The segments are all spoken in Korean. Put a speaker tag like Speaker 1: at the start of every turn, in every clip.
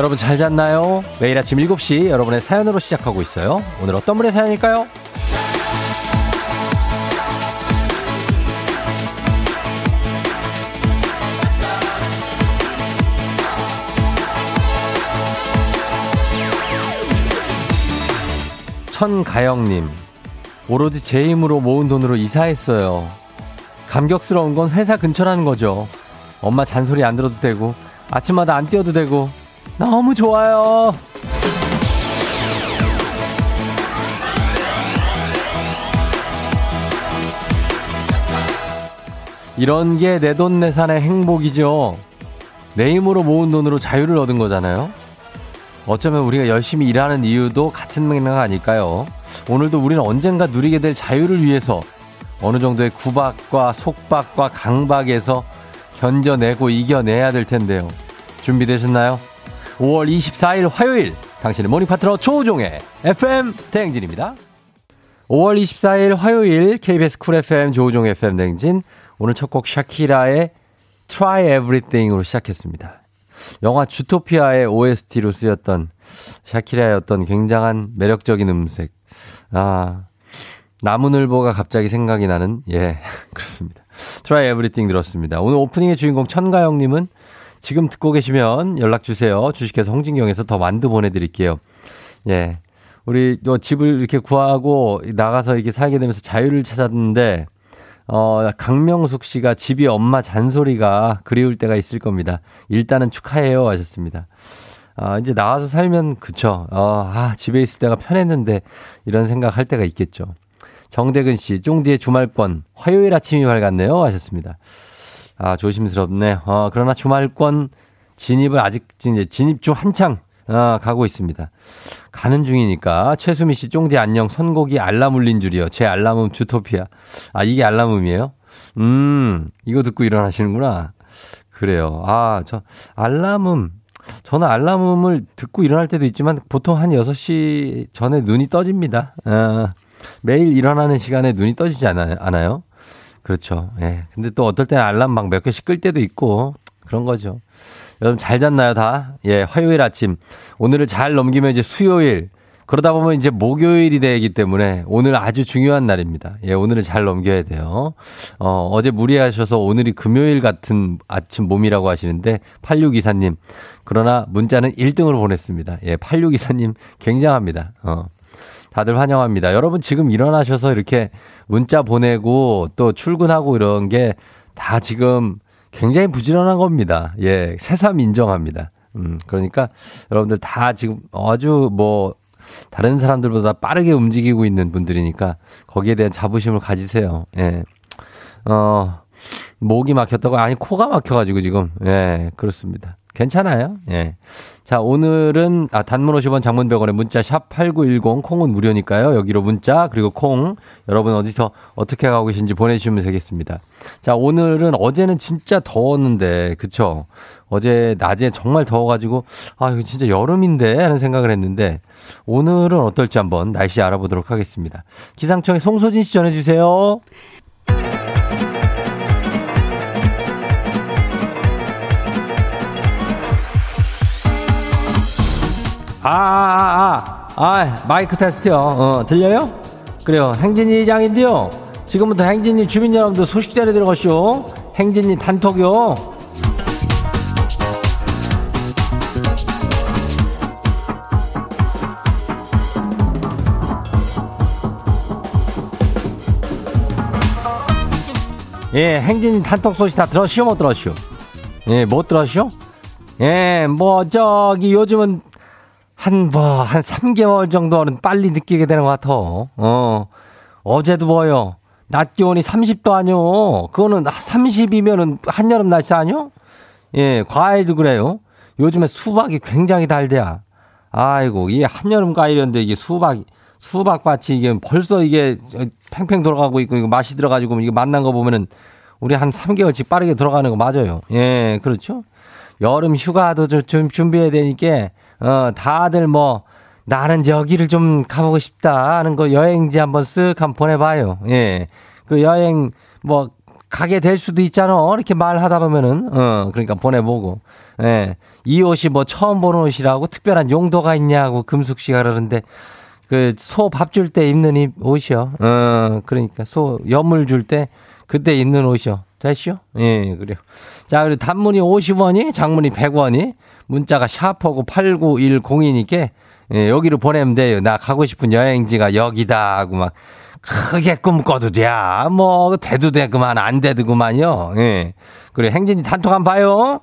Speaker 1: 여러분 잘 잤나요? 매일 아침 7시 여러분의 사연으로 시작하고 있어요. 오늘 어떤 분의 사연일까요? 천가영님, 오로지 제 힘으로 모은 돈으로 이사했어요. 감격스러운 건 회사 근처라는 거죠. 엄마 잔소리 안 들어도 되고, 아침마다 안 뛰어도 되고, 너무 좋아요. 이런 게 내돈내산의 행복이죠. 내 힘으로 모은 돈으로 자유를 얻은 거잖아요. 어쩌면 우리가 열심히 일하는 이유도 같은 맥락 아닐까요? 오늘도 우리는 언젠가 누리게 될 자유를 위해서 어느 정도의 구박과 속박과 강박에서 견뎌내고 이겨내야 될 텐데요. 준비되셨나요? 5월 24일 화요일 당신의 morning 파트너 조우종의 FM 대행진입니다. 5월 24일 화요일 KBS 쿨 FM 조우종 FM 대행진 오늘 첫 곡 샤키라의 Try Everything으로 시작했습니다. 영화 주토피아의 OST로 쓰였던 샤키라의 어떤 굉장한 매력적인 음색. 아, 나무늘보가 갑자기 생각이 나는, 예, 그렇습니다. Try Everything 들었습니다. 오늘 오프닝의 주인공 천가영님은 지금 듣고 계시면 연락 주세요. 주식회사 홍진경에서 더 만두 보내드릴게요. 예. 우리 또 집을 이렇게 구하고 나가서 이렇게 살게 되면서 자유를 찾았는데, 어, 강명숙 씨가 집이 엄마 잔소리가 그리울 때가 있을 겁니다. 일단은 축하해요 하셨습니다. 아, 이제 나와서 살면, 그쵸. 어, 아, 집에 있을 때가 편했는데, 이런 생각 할 때가 있겠죠. 정대근 씨, 쫑디의 주말권, 화요일 아침이 밝았네요 하셨습니다. 아, 조심스럽네. 어, 그러나 주말권 진입을 아직 이제 진입 중 한창 어, 가고 있습니다. 가는 중이니까 최수미 씨 쫑디 안녕 선곡이 알람 울린 줄이요. 제 알람음 주토피아. 아, 이게 알람음이에요? 음, 이거 듣고 일어나시는구나. 그래요. 아, 저 알람음 저는 알람음을 듣고 일어날 때도 있지만 보통 한 6시 전에 눈이 떠집니다. 어, 매일 일어나는 시간에 눈이 떠지지 않아요? 그렇죠. 예. 근데 또 어떨 때는 알람 막 몇 개씩 끌 때도 있고 그런 거죠. 여러분 잘 잤나요, 다? 예, 화요일 아침. 오늘을 잘 넘기면 이제 수요일. 그러다 보면 이제 목요일이 되기 때문에 오늘 아주 중요한 날입니다. 예, 오늘을 잘 넘겨야 돼요. 어, 어제 무리하셔서 오늘이 금요일 같은 아침 몸이라고 하시는데 8624님. 그러나 문자는 1등으로 보냈습니다. 예, 8624님 굉장합니다. 어. 다들 환영합니다. 여러분 지금 일어나셔서 이렇게 문자 보내고 또 출근하고 이런 게 다 지금 굉장히 부지런한 겁니다. 예, 새삼 인정합니다. 음, 그러니까 여러분들 다 지금 아주 뭐 다른 사람들보다 빠르게 움직이고 있는 분들이니까 거기에 대한 자부심을 가지세요. 예. 어, 목이 막혔다고? 아니, 코가 막혀가지고 지금. 예, 그렇습니다. 괜찮아요. 예. 자, 오늘은, 아, 단문 50원 장문 100원에 문자 샵 8910 콩은 무료니까요. 여기로 문자, 그리고 콩. 여러분 어디서 어떻게 가고 계신지 보내 주시면 되겠습니다. 자, 오늘은 어제는 진짜 더웠는데, 그쵸? 어제 낮에 정말 더워 가지고, 아, 이거 진짜 여름인데? 하는 생각을 했는데, 오늘은 어떨지 한번 날씨 알아보도록 하겠습니다. 기상청에 송소진 씨 전해 주세요. 아, 아, 아, 아, 마이크 테스트요. 어, 들려요? 그래요. 행진이 장인데요. 지금부터 행진이 주민 여러분들 소식 전해 들어가시오. 행진이 단톡요. 예, 행진 단톡 소식 다 들었시오, 못 들었시오? 예, 못 들었시오? 예, 뭐, 저기, 요즘은 한, 뭐, 한 3개월 정도는 빨리 느끼게 되는 것 같아. 어. 어제도 뭐요? 낮 기온이 30도 아니요. 그거는 30이면은 한여름 날씨 아니요? 예, 과일도 그래요. 요즘에 수박이 굉장히 달대야. 아이고, 이게 한여름 과일이었는데 이게 수박이, 수박밭이 이게 벌써 이게 팽팽 돌아가고 있고 이거 맛이 들어가지고 이거 만난 거 보면은 우리 한 3개월씩 빠르게 들어가는 거 맞아요. 예, 그렇죠. 여름 휴가도 좀 준비해야 되니까 어, 다들 뭐, 나는 저기를 좀 가보고 싶다 하는 거 여행지 한번 쓱 한번 보내봐요. 예. 그 여행, 뭐, 가게 될 수도 있잖아. 이렇게 말하다 보면은, 어, 그러니까 보내보고. 예. 이 옷이 뭐 처음 보는 옷이라고 특별한 용도가 있냐고 금숙 씨가 그러는데, 그, 소 밥 줄 때 입는 이 옷이요. 어, 그러니까 소 연물 줄 때 그때 입는 옷이요. 됐쇼? 예, 그래요. 자, 그리고 단문이 50원이, 장문이 100원이, 문자가 샤퍼고 89102니까, 예, 여기로 보내면 돼요. 나 가고 싶은 여행지가 여기다 하고 막, 크게 꿈꿔도 돼. 뭐, 돼도 돼. 그만, 안 돼도 그만요. 예. 그래, 행진이 단톡 한번 봐요.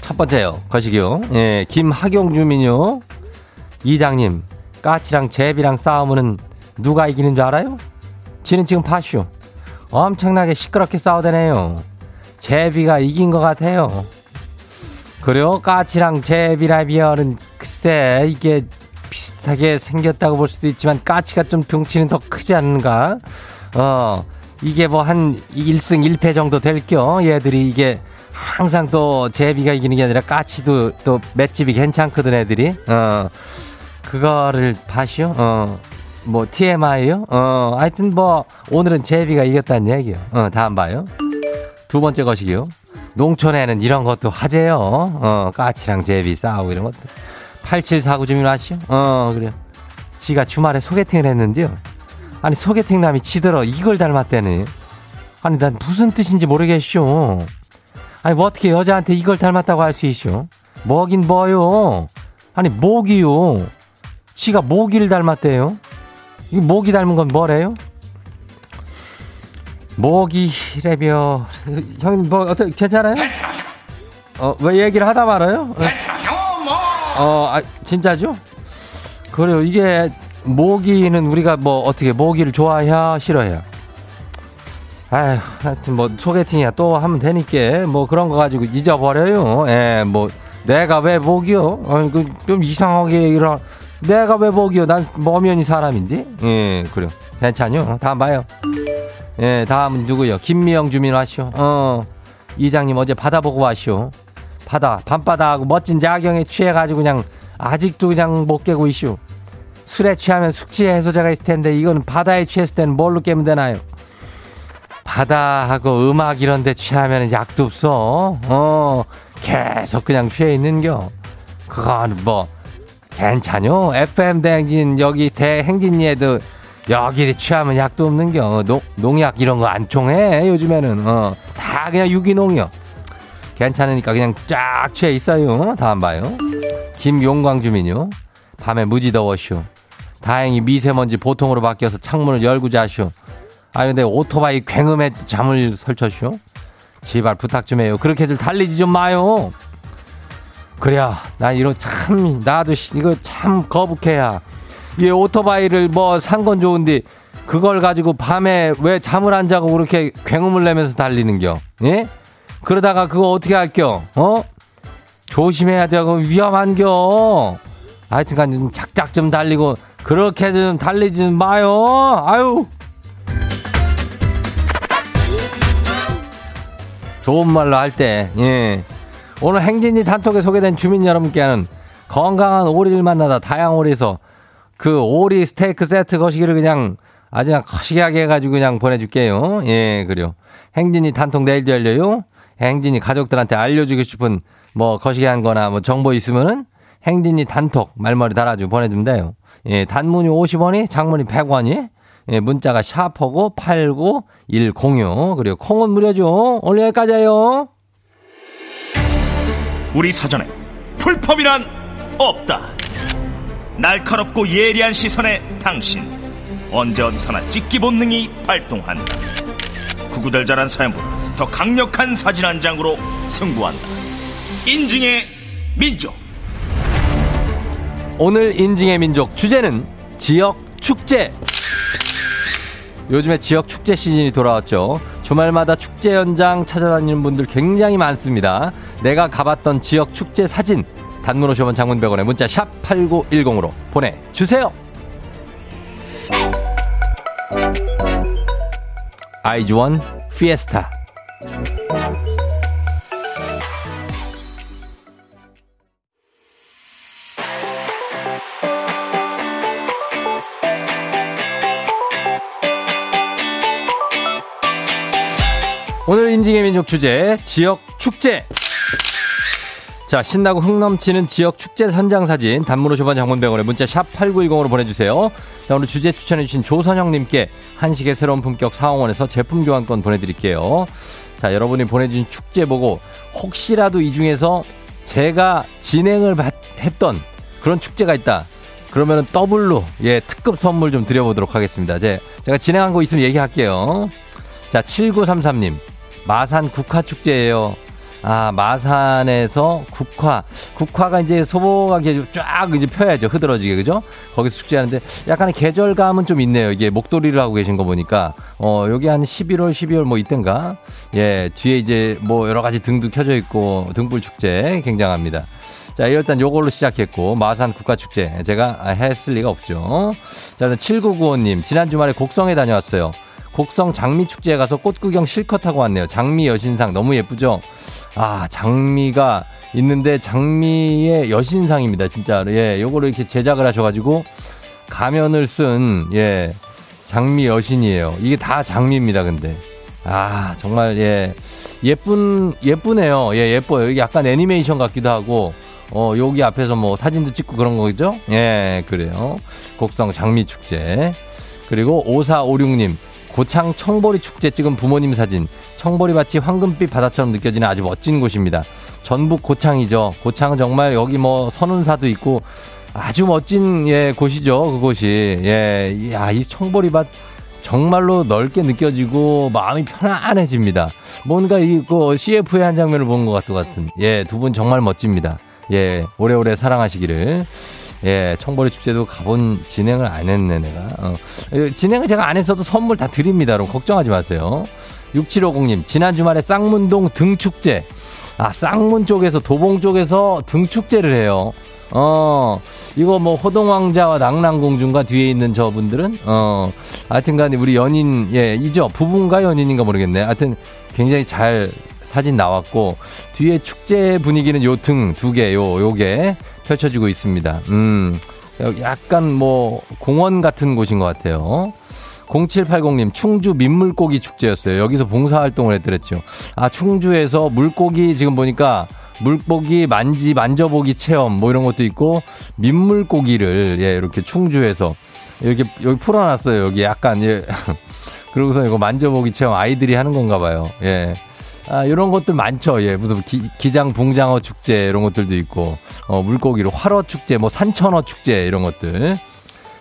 Speaker 1: 첫 번째요. 거시기요. 예, 김학용 주민요. 이장님, 까치랑 제비랑 싸우면은 누가 이기는 줄 알아요? 지는 지금 파쇼. 엄청나게 시끄럽게 싸우대네요. 제비가 이긴 것 같아요. 그래요? 까치랑 제비라 비어는 글쎄 이게 비슷하게 생겼다고 볼 수도 있지만 까치가 좀 등치는 더 크지 않는가? 어 이게 뭐 한 1승 1패 정도 될겨 얘들이 이게 항상 또 제비가 이기는 게 아니라 까치도 또 맷집이 괜찮거든 애들이 어 그거를 봐시오 어뭐 TMI요 어 하여튼 뭐 오늘은 제비가 이겼다는 얘기요 어 다음 봐요 두 번째 것이요 농촌에는 이런 것도 화제요 어 까치랑 제비 싸우고 이런 것도 8749 주민 아시오 어 그래요 지가 주말에 소개팅을 했는데요 아니 소개팅 남이 치더러 이걸 닮았대네 아니 난 무슨 뜻인지 모르겠쇼 아니 뭐 어떻게 여자한테 이걸 닮았다고 할 수 있쇼? 뭐긴 뭐요? 아니 모기요. 지가 모기를 닮았대요. 이 모기 닮은 건 뭐래요? 모기래며 형님 뭐 어떻게 괜찮아요? 어왜 얘기를 하다 말아요? 어, 아, 진짜죠? 그래요. 이게 모기는 우리가 뭐 어떻게 모기를 좋아해야 싫어해요? 아휴, 하여튼 뭐 소개팅이야 또 하면 되니까 뭐 그런 거 가지고 잊어버려요. 예, 뭐 내가 왜 목이요? 아니 그좀 이상하게 하... 내가 왜 목이요? 난 뭐면이 사람인데. 예, 그래요. 괜찮요. 다음 봐요. 예, 다음은 누구요? 김미영 주민 와시오. 어, 이장님 어제 바다 보고 와시오. 바다, 밤바다하고 멋진 야경에 취해가지고 그냥 아직도 그냥 못 깨고 있슈. 술에 취하면 숙취 해소제가 있을 텐데 이거는 바다에 취했을 때는 뭘로 깨면 되나요? 바다하고 음악 이런 데 취하면 약도 없어. 어, 계속 그냥 취해 있는겨. 그건 뭐, 괜찮요? FM 대행진, 여기 대행진이에도 여기 취하면 약도 없는겨. 농, 농약 이런 거 안 총해, 요즘에는. 어, 다 그냥 유기농이요. 괜찮으니까 그냥 쫙 취해 있어요. 다음 봐요. 김용광 주민요. 밤에 무지 더워쇼. 다행히 미세먼지 보통으로 바뀌어서 창문을 열고 자쇼. 아 근데 오토바이 굉음에 잠을 설쳐쇼? 제발 부탁 좀 해요. 그렇게들 달리지 좀 마요. 그래야 나 이런 참 나도 이거 참 거북해야. 이 오토바이를 뭐 산 건 좋은데 그걸 가지고 밤에 왜 잠을 안 자고 그렇게 굉음을 내면서 달리는겨? 예? 그러다가 그거 어떻게 할겨? 어? 조심해야 되고 위험한겨. 하여튼간 좀 작작 좀 달리고 그렇게 좀 달리지 마요. 아유. 좋은 말로 할 때, 예. 오늘 행진이 단톡에 소개된 주민 여러분께는 건강한 오리를 만나다 다양오리에서 그 오리 스테이크 세트 거시기를 그냥 아주 그냥 거시기하게 해가지고 그냥 보내줄게요. 예, 그래요. 행진이 단톡 내일도 열려요. 행진이 가족들한테 알려주고 싶은 뭐 거시기 한 거나 뭐 정보 있으면은 행진이 단톡 말머리 달아주고 보내주면 돼요. 예, 단문이 50원이, 장문이 100원이, 예, 문자가 샤퍼고 89106 그리고 콩은 무료죠. 오늘 여기까지예요.
Speaker 2: 우리 사전에 풀펌이란 없다. 날카롭고 예리한 시선에 당신 언제 어디서나 찍기 본능이 발동한다. 구구절절한 사연보다 더 강력한 사진 한 장으로 승부한다. 인증의 민족.
Speaker 1: 오늘 인증의 민족 주제는 지역 축제. 요즘에 지역 축제 시즌이 돌아왔죠. 주말마다 축제 현장 찾아다니는 분들 굉장히 많습니다. 내가 가봤던 지역 축제 사진 단문 50원 장문 100원에 문자 샵 8910으로 보내주세요. 아이즈원 피에스타 오늘 인증의 민족 주제 지역 축제 자, 신나고 흥 넘치는 지역 축제 선장 사진, 단문 50원 장문병원에 문자 샵 8910으로 보내주세요. 자, 오늘 주제 추천해주신 조선영님께 한식의 새로운 품격 사원에서 제품 교환권 보내드릴게요. 자, 여러분이 보내주신 축제 보고 혹시라도 이 중에서 제가 진행을 했던 그런 축제가 있다. 그러면은 더블로, 예, 특급 선물 좀 드려보도록 하겠습니다. 제, 제가 진행한 거 있으면 얘기할게요. 자, 7933님. 마산 국화축제예요. 아, 마산에서 국화. 국화가 이제 소보가 쫙 이제 펴야죠. 흐드러지게. 그죠? 거기서 축제하는데 약간의 계절감은 좀 있네요. 이게 목도리를 하고 계신 거 보니까. 어, 여기 한 11월, 12월 뭐 이땐가? 예, 뒤에 이제 뭐 여러 가지 등도 켜져 있고 등불 축제 굉장합니다. 자, 일단 요걸로 시작했고, 마산 국가축제. 제가 했을 리가 없죠. 자, 7995님, 지난 주말에 곡성에 다녀왔어요. 곡성 장미축제에 가서 꽃 구경 실컷 하고 왔네요. 장미 여신상 너무 예쁘죠? 아, 장미가 있는데 장미의 여신상입니다. 진짜로. 예, 요거를 이렇게 제작을 하셔가지고 가면을 쓴, 예, 장미 여신이에요. 이게 다 장미입니다, 근데. 아, 정말, 예, 예쁜, 예쁘네요. 예, 예뻐요. 약간 애니메이션 같기도 하고, 어, 여기 앞에서 뭐 사진도 찍고 그런 거죠? 예, 그래요. 곡성 장미축제. 그리고 5456님. 고창 청보리 축제 찍은 부모님 사진. 청보리 밭이 황금빛 바다처럼 느껴지는 아주 멋진 곳입니다. 전북 고창이죠. 고창은 정말 여기 뭐 선운사도 있고 아주 멋진 예 곳이죠. 그곳이 예, 야 이 청보리 밭 정말로 넓게 느껴지고 마음이 편안해집니다. 뭔가 이그 CF의 한 장면을 본 것 같은 예 두 분 정말 멋집니다. 예 오래오래 사랑하시기를. 예, 청보리 축제도 가본 진행을 안 했네, 내가. 어. 진행을 제가 안 했어도 선물 다 드립니다. 여러분, 걱정하지 마세요. 6750님, 지난 주말에 쌍문동 등축제. 아, 쌍문 쪽에서, 도봉 쪽에서 등축제를 해요. 어, 이거 뭐 호동왕자와 낙랑공주인가 뒤에 있는 저분들은 어, 하여튼간 우리 연인 예, 이죠 부부인가 연인인가 모르겠네. 하여튼 굉장히 잘 사진 나왔고 뒤에 축제 분위기는 요 등 두 개, 요 요게 펼쳐지고 있습니다. 음, 약간 뭐 공원 같은 곳인 것 같아요. 0780님, 충주 민물고기 축제였어요. 여기서 봉사활동을 했더랬죠. 아, 충주에서 물고기 지금 보니까 물고기 만지, 만져보기 체험 뭐 이런 것도 있고 민물고기를 예, 이렇게 충주에서 이렇게 여기 풀어놨어요. 여기 약간 예. 그러고서 이거 만져보기 체험 아이들이 하는 건가 봐요. 예. 아, 이런 것들 많죠. 예, 무슨 기, 장 붕장어 축제 이런 것들도 있고, 어, 물고기로 활어 축제, 뭐 산천어 축제 이런 것들.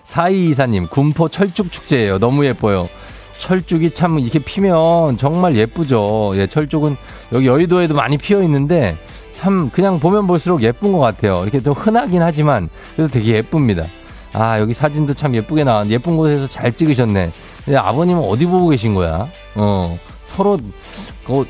Speaker 1: 사이 이사님, 군포 철쭉 축제예요. 너무 예뻐요. 철쭉이 참 이렇게 피면 정말 예쁘죠. 예, 철쭉은 여기 여의도에도 많이 피어 있는데 참 그냥 보면 볼수록 예쁜 것 같아요. 이렇게 좀 흔하긴 하지만 그래도 되게 예쁩니다. 아, 여기 사진도 참 예쁘게 나왔, 예쁜 곳에서 잘 찍으셨네. 아버님은 어디 보고 계신 거야? 어, 서로 어,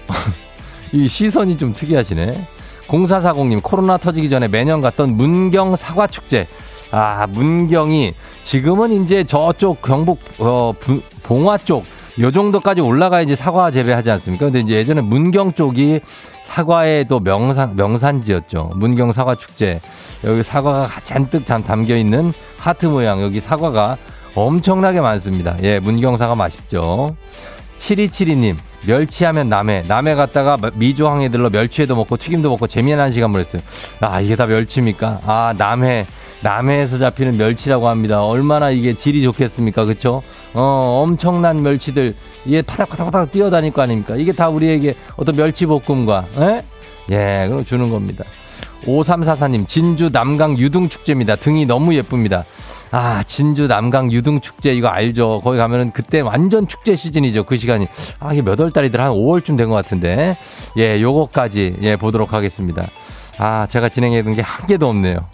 Speaker 1: 이 시선이 좀 특이하시네. 0440님, 코로나 터지기 전에 매년 갔던 문경 사과 축제. 아, 문경이 지금은 이제 저쪽 경북, 어, 부, 봉화 쪽, 요 정도까지 올라가야지 사과 재배하지 않습니까? 근데 이제 예전에 문경 쪽이 사과의 또 명산, 명산지였죠. 문경 사과 축제. 여기 사과가 잔뜩 잠 담겨 있는 하트 모양, 여기 사과가 엄청나게 많습니다. 예, 문경 사과 맛있죠. 7272님, 멸치하면 남해. 남해 갔다가 미조항에 들러 멸치회도 먹고 튀김도 먹고 재미난 시간 보냈어요. 아, 이게 다 멸치입니까? 아, 남해. 남해에서 잡히는 멸치라고 합니다. 얼마나 이게 질이 좋겠습니까? 그쵸? 어, 엄청난 멸치들, 이게 파닥파닥파닥 뛰어다닐 거 아닙니까? 이게 다 우리에게 어떤 멸치볶음과, 에? 예, 그럼 주는 겁니다. 5344님, 진주 남강 유등축제입니다. 등이 너무 예쁩니다. 아, 진주 남강 유등축제 이거 알죠? 거기 가면은 그때 완전 축제 시즌이죠. 그 시간이. 아, 이게 몇 월 달이더라? 한 5월쯤 된 것 같은데. 예, 요거까지, 예, 보도록 하겠습니다. 아, 제가 진행해둔 게 한 개도 없네요.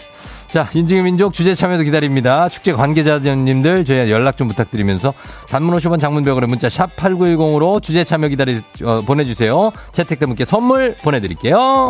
Speaker 1: 자, 인증의 민족 주제 참여도 기다립니다. 축제 관계자님들 저희 연락 좀 부탁드리면서 단문 50원 장문벽으로 문자 샵 8910으로 주제 참여 기다리, 어, 보내주세요. 채택된 분께 선물 보내드릴게요.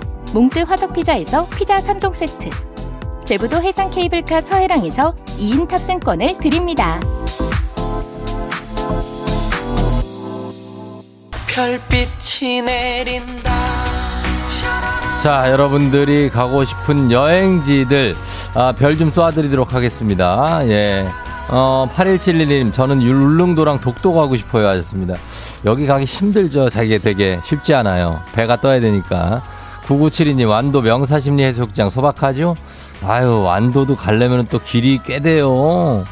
Speaker 3: 몽뜨 화덕피자에서 피자 3종 세트 제부도 해상 케이블카 서해랑에서 2인 탑승권을 드립니다.
Speaker 4: 별빛이 내린다.
Speaker 1: 자, 여러분들이 가고 싶은 여행지들, 아, 별 좀 쏴드리도록 하겠습니다. 예. 어, 8171님, 저는 율릉도랑 독도 가고 싶어요. 하셨습니다. 여기 가기 힘들죠. 자기 되게 쉽지 않아요. 배가 떠야 되니까. 9972님, 완도 명사심리 해수욕장 소박하죠? 아유, 완도도 가려면 또 길이 꽤 돼요.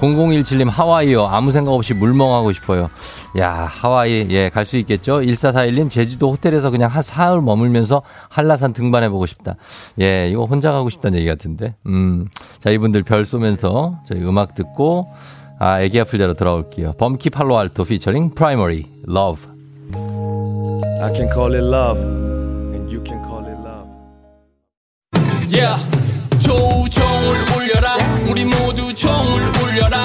Speaker 1: 0017님 하와이요. 아무 생각 없이 물멍하고 싶어요. 야, 하와이, 예, 갈 수 있겠죠? 1441님 제주도 호텔에서 그냥 한 사흘 머물면서 한라산 등반해 보고 싶다. 예, 이거 혼자 가고 싶다는 얘기 같은데. 음. 자, 이분들 별 쏘면서 저희 음악 듣고, 아, 애기 아플 자로 돌아올게요. 범키 팔로알토 피처링 프라이머리, Love.
Speaker 5: I can call it love, you can call it love.
Speaker 4: Yeah. 조종을 울려라 우리 모두 종을 울려라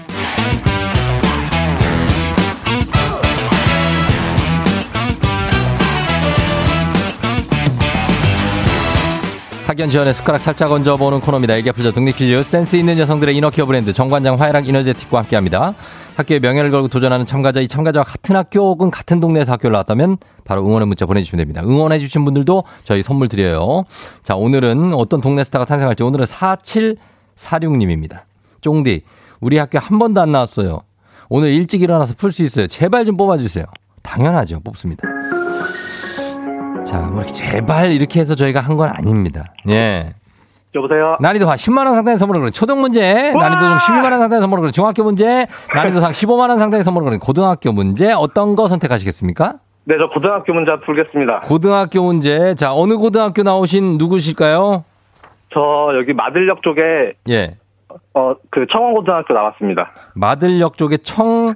Speaker 1: 학연 지원의 숟가락 살짝 얹어보는 코너입니다. 애기 풀자 동네 퀴즈 센스 있는 여성들의 이너케어 브랜드 정관장 화해락 이너제틱과 함께합니다. 학교의 명예를 걸고 도전하는 참가자 이 참가자와 같은 학교 혹은 같은 동네에서 학교를 나왔다면 바로 응원의 문자 보내주시면 됩니다. 응원해 주신 분들도 저희 선물 드려요. 자 오늘은 어떤 동네 스타가 탄생할지 오늘은 4746님입니다. 쫑디 우리 학교 한 번도 안 나왔어요. 오늘 일찍 일어나서 풀 수 있어요. 제발 좀 뽑아주세요. 당연하죠. 뽑습니다. 자, 뭐 이렇게 제발 이렇게 해서 저희가 한 건 아닙니다. 예.
Speaker 6: 여보세요.
Speaker 1: 난이도 한 10만 원 상당의 선물을 그래. 초등 문제, 난이도 좀 12만 원 상당의 선물을 그래. 중학교 문제, 난이도 상 15만 원 상당의 선물을 그래. 고등학교 문제 어떤 거 선택하시겠습니까?
Speaker 6: 네, 저 고등학교 문제 풀겠습니다.
Speaker 1: 고등학교 문제. 자, 어느 고등학교 나오신 누구실까요?
Speaker 6: 저 여기 마들역 쪽에
Speaker 1: 예.
Speaker 6: 어 그 청원고등학교 나왔습니다.
Speaker 1: 마들역 쪽에 청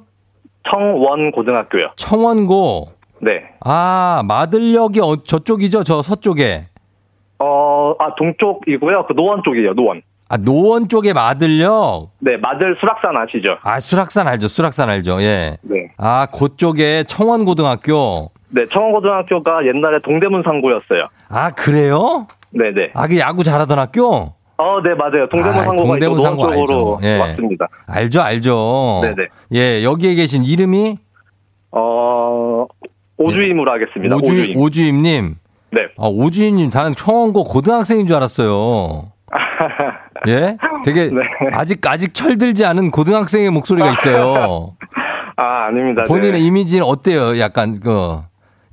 Speaker 6: 청원고등학교요.
Speaker 1: 청원고.
Speaker 6: 네.
Speaker 1: 아, 마들역이 어, 저쪽이죠? 저 서쪽에.
Speaker 6: 어, 아 동쪽이고요. 그 노원 쪽이에요. 노원.
Speaker 1: 아, 노원 쪽에 마들역.
Speaker 6: 네, 마들 수락산 아시죠?
Speaker 1: 아, 수락산 알죠? 수락산 알죠? 예.
Speaker 6: 네.
Speaker 1: 아, 그쪽에 청원고등학교.
Speaker 7: 네, 청원고등학교가 옛날에 동대문 상고였어요.
Speaker 1: 아, 그래요?
Speaker 7: 네네.
Speaker 1: 아, 그 야구 잘하던 학교?
Speaker 7: 어, 네, 맞아요. 동대문
Speaker 1: 아,
Speaker 7: 상고가
Speaker 1: 동대문 상고 알죠. 예.
Speaker 7: 왔습니다.
Speaker 1: 알죠, 알죠.
Speaker 7: 네네.
Speaker 1: 예, 여기에 계신 이름이
Speaker 7: 어, 오주임으로 하겠습니다.
Speaker 1: 오주,
Speaker 7: 오주임.
Speaker 1: 오주임님.
Speaker 7: 네.
Speaker 1: 아, 오주임님, 나는 청원고 고등학생인 줄 알았어요. 예? 되게
Speaker 7: 네.
Speaker 1: 아직 아직 철들지 않은 고등학생의 목소리가 있어요.
Speaker 7: 아, 아닙니다.
Speaker 1: 본인의
Speaker 7: 네.
Speaker 1: 이미지는 어때요? 약간 그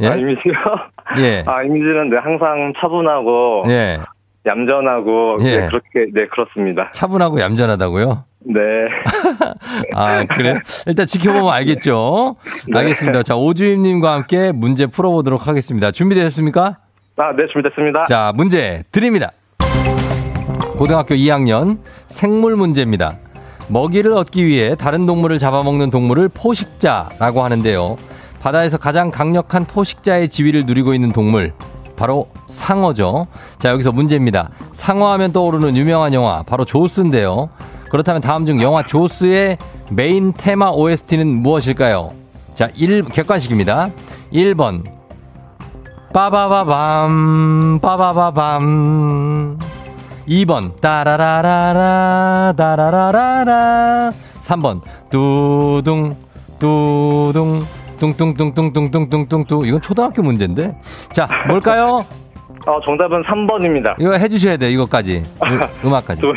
Speaker 1: 예?
Speaker 7: 아, 이미지요?
Speaker 1: 예.
Speaker 7: 아, 이미지는 네, 항상 차분하고
Speaker 1: 예.
Speaker 7: 얌전하고
Speaker 1: 예.
Speaker 7: 네, 그렇게 네, 그렇습니다.
Speaker 1: 차분하고 얌전하다고요?
Speaker 7: 네.
Speaker 1: 아, 그래? 일단 지켜보면 알겠죠?
Speaker 7: 네.
Speaker 1: 알겠습니다. 자, 오주임님과 함께 문제 풀어보도록 하겠습니다. 준비되셨습니까?
Speaker 7: 아, 네, 준비됐습니다.
Speaker 1: 자, 문제 드립니다. 고등학교 2학년 생물 문제입니다. 먹이를 얻기 위해 다른 동물을 잡아먹는 동물을 포식자라고 하는데요. 바다에서 가장 강력한 포식자의 지위를 누리고 있는 동물. 바로 상어죠. 자, 여기서 문제입니다. 상어하면 떠오르는 유명한 영화, 바로 조스인데요. 그렇다면 다음 중 영화 조스의 메인 테마 OST는 무엇일까요? 자, 1, 객관식입니다. 1번, 빠바바밤, 빠바바밤. 2번, 따라라라라, 따라라라라. 3번, 뚜둥, 뚜둥, 뚱뚱뚱뚱뚱뚱뚱뚱뚱. 이건 초등학교 문제인데? 자, 뭘까요?
Speaker 7: 어, 정답은 3번입니다.
Speaker 1: 이거 해주셔야 돼, 이것까지. 음, 음악까지.
Speaker 7: 두,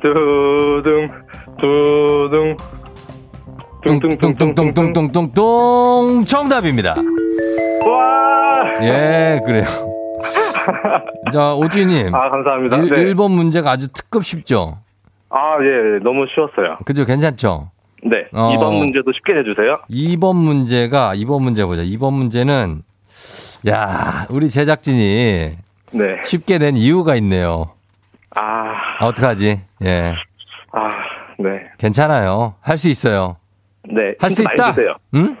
Speaker 7: 두둥, 두둥, 뚱뚱뚱뚱뚱뚱.
Speaker 1: 뚱뚱뚱뚱뚱뚱뚱 정답입니다.
Speaker 7: 와!
Speaker 1: 예, 그래요. 자, 오주님.
Speaker 7: 아, 감사합니다.
Speaker 1: 일,
Speaker 7: 네.
Speaker 1: 1번 문제가 아주 특급 쉽죠?
Speaker 7: 아, 예, 너무 쉬웠어요.
Speaker 1: 그죠? 괜찮죠?
Speaker 7: 네.
Speaker 1: 어.
Speaker 7: 2번 문제도 쉽게 해주세요.
Speaker 1: 2번 문제가, 2번 문제 보자. 2번 문제는, 야 우리 제작진이
Speaker 7: 네.
Speaker 1: 쉽게 낸 이유가 있네요.
Speaker 7: 아,
Speaker 1: 아, 어떡하지? 예.
Speaker 7: 아, 네.
Speaker 1: 괜찮아요. 할 수 있어요.
Speaker 7: 네.
Speaker 1: 할 수 있다?
Speaker 7: 주세요.
Speaker 1: 응?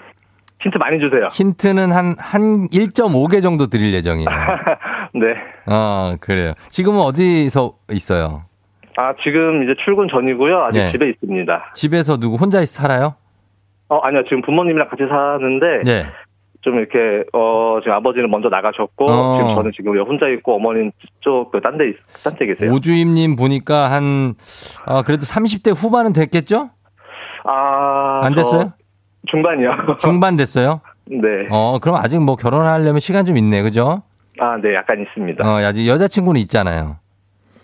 Speaker 7: 힌트 많이 주세요.
Speaker 1: 힌트는 한, 한 1.5개 정도 드릴 예정이에요.
Speaker 7: 네.
Speaker 1: 어, 그래요. 지금은 어디서 있어요?
Speaker 7: 아, 지금 이제 출근 전이고요. 아직
Speaker 1: 네.
Speaker 7: 집에 있습니다.
Speaker 1: 집에서 누구 혼자 살아요?
Speaker 7: 어, 아니요. 지금 부모님이랑 같이 사는데
Speaker 1: 네.
Speaker 7: 좀 이렇게 어 지금 아버지는 먼저 나가셨고
Speaker 1: 어.
Speaker 7: 지금 저는 지금 혼자 있고 어머니는 쪽딴데 딴데 계세요.
Speaker 1: 오주임님 보니까 한, 아, 그래도 30대 후반은 됐겠죠?
Speaker 7: 아, 안저
Speaker 1: 됐어요?
Speaker 7: 중반이요.
Speaker 1: 중반 됐어요?
Speaker 7: 네.
Speaker 1: 어, 그럼 아직 뭐 결혼하려면 시간 좀 있네, 그죠?
Speaker 7: 아, 네, 약간 있습니다.
Speaker 1: 어, 아직 여자친구는 있잖아요.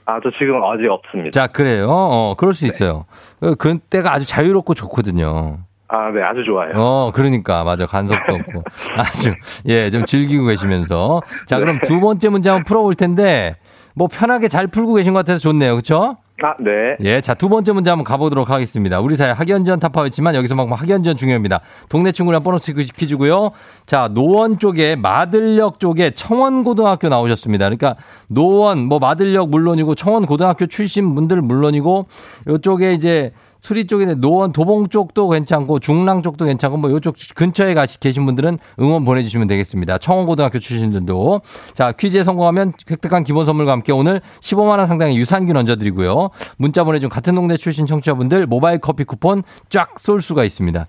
Speaker 7: 아, 저 지금 아직 없습니다.
Speaker 1: 자, 그래요. 어, 그럴 수 있어요. 그, 그때가 아주 자유롭고 좋거든요.
Speaker 7: 아, 네, 아주 좋아요.
Speaker 1: 어, 그러니까. 맞아. 간섭도 없고. 아주, 예, 좀 즐기고 계시면서. 자, 그럼 두 번째 문제 한번 풀어볼 텐데, 뭐 편하게 잘 풀고 계신 것 같아서 좋네요. 그쵸?
Speaker 7: 아, 네.
Speaker 1: 예, 자, 두 번째 문제 한번 가보도록 하겠습니다. 우리 사회 학연지원 타파였지만 여기서 막 학연지원 중요합니다. 동네 친구랑 보너스 퀴즈고요. 자, 노원 쪽에 마들역 쪽에 청원고등학교 나오셨습니다. 그러니까 노원, 뭐 마들역 물론이고 청원고등학교 출신 분들 물론이고 요쪽에 이제 수리 쪽에 노원 도봉 쪽도 괜찮고 중랑 쪽도 괜찮고 뭐 요쪽 근처에 가시 계신 분들은 응원 보내주시면 되겠습니다. 청원고등학교 출신들도 자 퀴즈에 성공하면 획득한 기본 선물과 함께 오늘 15만 원 상당의 유산균 얹어드리고요. 문자 보내준 같은 동네 출신 청취자분들 모바일 커피 쿠폰 쫙 쏠 수가 있습니다.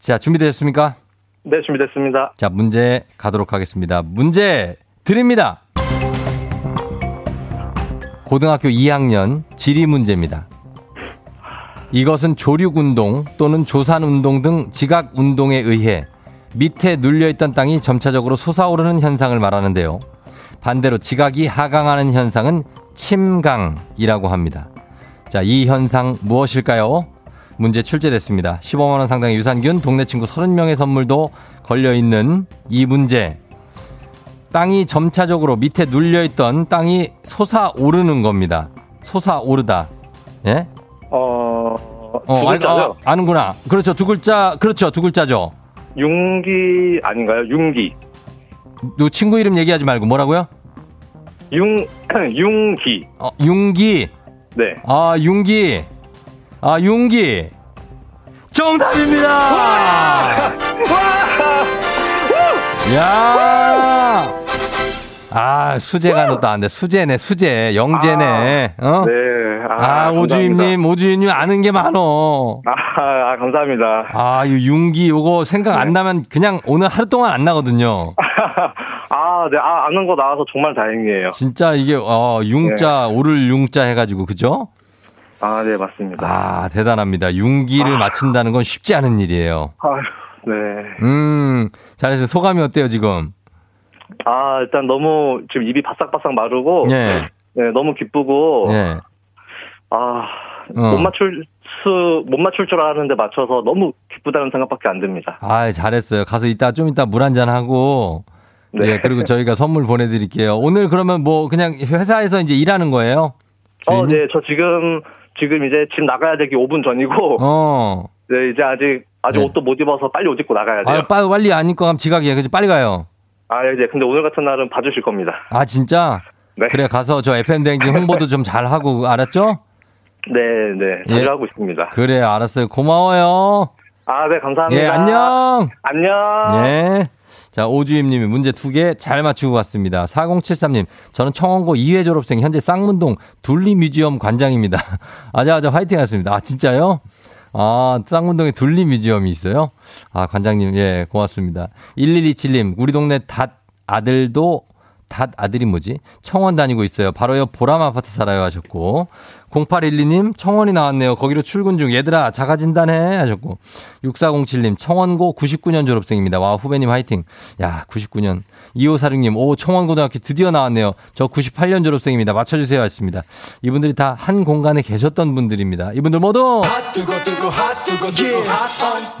Speaker 1: 자 준비되셨습니까?
Speaker 7: 네, 준비됐습니다.
Speaker 1: 자 문제 가도록 하겠습니다. 문제 드립니다. 고등학교 2학년 지리 문제입니다. 이것은 조륙운동 또는 조산운동 등 지각운동에 의해 밑에 눌려있던 땅이 점차적으로 솟아오르는 현상을 말하는데요. 반대로 지각이 하강하는 현상은 침강이라고 합니다. 자, 이 현상 무엇일까요? 문제 출제됐습니다. 15만원 상당의 유산균, 동네 친구 30명의 선물도 걸려있는 이 문제. 땅이 점차적으로 밑에 눌려있던 땅이 솟아오르는 겁니다. 솟아오르다. 예?
Speaker 7: 어, 두
Speaker 1: 어, 알-
Speaker 7: 글자죠?
Speaker 1: 어, 아는구나. 그렇죠. 두 글자, 그렇죠. 두 글자죠.
Speaker 7: 융기 아닌가요? 융기.
Speaker 1: 너 친구 이름 얘기하지 말고 뭐라고요?
Speaker 7: 융, 융기.
Speaker 1: 어, 윤기.
Speaker 7: 네.
Speaker 1: 아, 윤기. 아, 윤기. 정답입니다! 야 아, 수재가 너도 안 돼. 수재네, 수재. 영재네. 어?
Speaker 6: 네.
Speaker 1: 아,
Speaker 6: 감사합니다.
Speaker 1: 오주임님, 오주임님 아는 게 많어.
Speaker 6: 아, 아, 감사합니다.
Speaker 1: 아, 이 윤기 요거 생각 안 나면 그냥 오늘 하루 동안 안 나거든요.
Speaker 6: 아, 네. 아, 아는 거 나와서 정말 다행이에요.
Speaker 1: 진짜 이게 어 융자 오를 융자 해가지고 그죠?
Speaker 6: 아, 네, 맞습니다.
Speaker 1: 아 대단합니다. 융기를 맞춘다는 건 쉽지 않은 일이에요.
Speaker 6: 아휴, 네.
Speaker 1: 음 잘해서 소감이 어때요 지금?
Speaker 6: 아, 일단 너무 지금 입이 바싹바싹 마르고.
Speaker 1: 예.
Speaker 6: 네, 너무 기쁘고.
Speaker 1: 예.
Speaker 6: 아,
Speaker 1: 어.
Speaker 6: 못 맞출 수, 못 맞출 줄 아는데 맞춰서 너무 기쁘다는 생각밖에 안 듭니다.
Speaker 1: 아 잘했어요. 가서 이따 좀 이따 물 한잔 하고.
Speaker 6: 네.
Speaker 1: 예 그리고 저희가 선물 보내드릴게요. 오늘 그러면 뭐 그냥 회사에서 이제 일하는 거예요?
Speaker 6: 어,
Speaker 1: 주인님?
Speaker 6: 네, 저 지금, 지금 이제 집 나가야 되기 5분 전이고.
Speaker 1: 어.
Speaker 6: 네, 이제 아직, 아직
Speaker 1: 네.
Speaker 6: 옷도 못 입어서 빨리 옷 입고 나가야 돼요.
Speaker 1: 아 빨리 안 입고 가면 지각이에요. 그죠? 빨리 가요.
Speaker 6: 아, 이제 근데 오늘 같은 날은 봐주실 겁니다.
Speaker 1: 아 진짜?
Speaker 6: 네.
Speaker 1: 그래 가서 저 FM 대행진 홍보도 좀 잘 하고 알았죠?
Speaker 6: 네, 네. 잘
Speaker 1: 예.
Speaker 6: 하고 있습니다.
Speaker 1: 그래 알았어요. 고마워요.
Speaker 6: 아, 네, 감사합니다.
Speaker 1: 예 안녕.
Speaker 6: 안녕.
Speaker 1: 예. 자, 오주임님이 문제 두 개 잘 맞추고 갔습니다. 4073님, 저는 청원고 2회 졸업생, 현재 쌍문동 둘리뮤지엄 관장입니다. 아자아자 화이팅 하셨습니다. 아, 진짜요? 아, 쌍문동에 둘리 뮤지엄이 있어요? 아, 관장님, 예, 고맙습니다. 1127님, 우리 동네 닷 아들도 닷 아들이 뭐지? 청원 다니고 있어요. 바로 옆 보람 아파트 살아요 하셨고. 0812님, 청원이 나왔네요. 거기로 출근 중. 얘들아, 자가 진단해 하셨고. 6407님, 청원고 99년 졸업생입니다. 와, 후배님 화이팅. 야, 99년. 2546님, 오, 청원고등학교 드디어 나왔네요. 저 98년 졸업생입니다. 맞춰주세요 하셨습니다. 이분들이 다 한 공간에 계셨던 분들입니다. 이분들 모두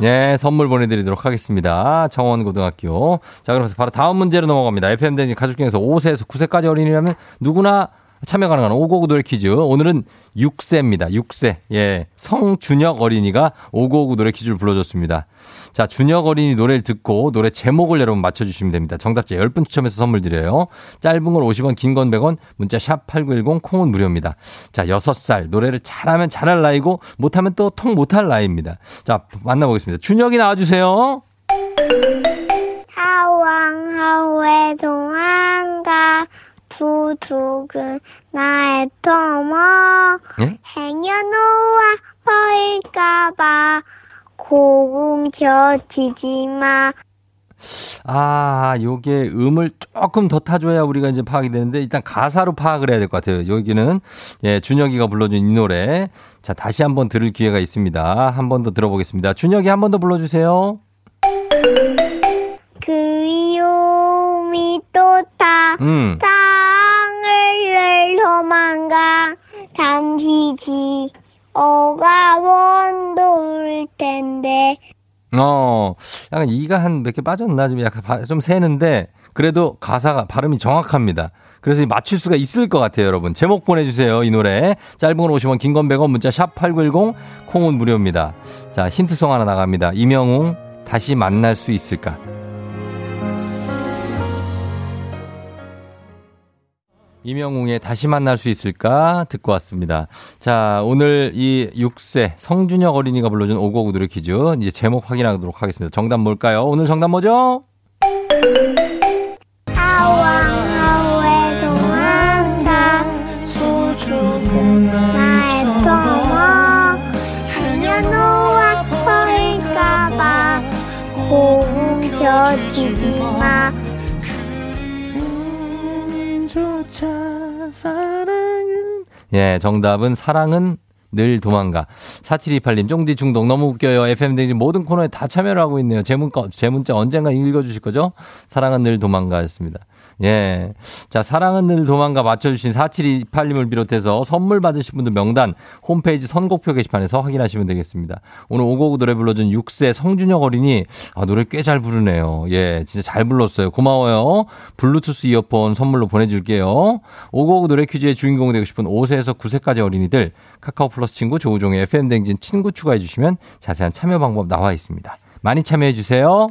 Speaker 1: 예, 선물 보내드리도록 하겠습니다. 정원고등학교. 자, 그러면서 바로 다음 문제로 넘어갑니다. FM대진 가족 중에서 5세에서 9세까지 어린이라면 누구나 참여 가능한 오고구 노래 퀴즈. 오늘은 6세입니다. 6세. 예. 성준혁 어린이가 오고구 노래 퀴즈를 불러줬습니다. 자, 준혁 어린이 노래를 듣고 노래 제목을 여러분 맞춰주시면 됩니다. 정답자 10분 추첨해서 선물 드려요. 짧은 건 50원, 긴 건 100원, 문자 샵 8910, 콩은 무료입니다. 자, 6살. 노래를 잘하면 잘할 나이고, 못하면 또 통 못할 나이입니다. 자, 만나보겠습니다. 준혁이 나와주세요.
Speaker 8: 하왕하우의 동안가 부두근 나의 터머
Speaker 1: 예?
Speaker 8: 행여노와 버릴까봐 고금 켜지지마
Speaker 1: 아, 요게 음을 조금 더 타줘야 우리가 이제 파악이 되는데 일단 가사로 파악을 해야 될 것 같아요. 여기는 예, 준혁이가 불러준 이 노래. 자, 다시 한번 들을 기회가 있습니다. 한 번 더 들어보겠습니다. 준혁이 한 번 더 불러주세요.
Speaker 8: 그 위험이 또다
Speaker 1: 음.
Speaker 8: 땅 을 도망가 잠시지 어가 원도일 텐데
Speaker 1: 어, 약간 이가 한 몇 개 빠졌나? 좀 약간 바- 좀 새는데 그래도 가사가 발음이 정확합니다. 그래서 맞출 수가 있을 것 같아요, 여러분. 제목 보내주세요, 이 노래. 짧은 건 50원, 긴 건 100원, 문자 샵 8910, 콩은 무료입니다. 자, 힌트송 하나 나갑니다. 이명웅, 다시 만날 수 있을까? 이명웅의 다시 만날 수 있을까 듣고 왔습니다. 자, 오늘 이 6세 성준혁 어린이가 불러준 오고구 노래 퀴즈 이제 제목 확인하도록 하겠습니다. 정답 뭘까요? 오늘 정답 뭐죠?
Speaker 8: 하왕
Speaker 1: 예, 정답은 사랑은 늘 도망가. 4728님, 쫑디 중독 너무 웃겨요. FM등진 모든 코너에 다 참여를 하고 있네요. 제 문자, 제 문자 언젠가 읽어주실 거죠? 사랑은 늘 도망가 였습니다. 예. 자, 사랑은 늘 도망가 맞춰주신 4728님을 비롯해서 선물 받으신 분들 명단 홈페이지 선곡표 게시판에서 확인하시면 되겠습니다. 오늘 오고구 노래 불러준 6세 성준혁 어린이 아, 노래 꽤 잘 부르네요. 예, 진짜 잘 불렀어요. 고마워요. 블루투스 이어폰 선물로 보내줄게요. 오고구 노래 퀴즈의 주인공이 되고 싶은 5세에서 9세까지 어린이들 카카오 플러스 친구 조우종의 FM댕진 친구 추가해 주시면 자세한 참여 방법 나와 있습니다. 많이 참여해 주세요.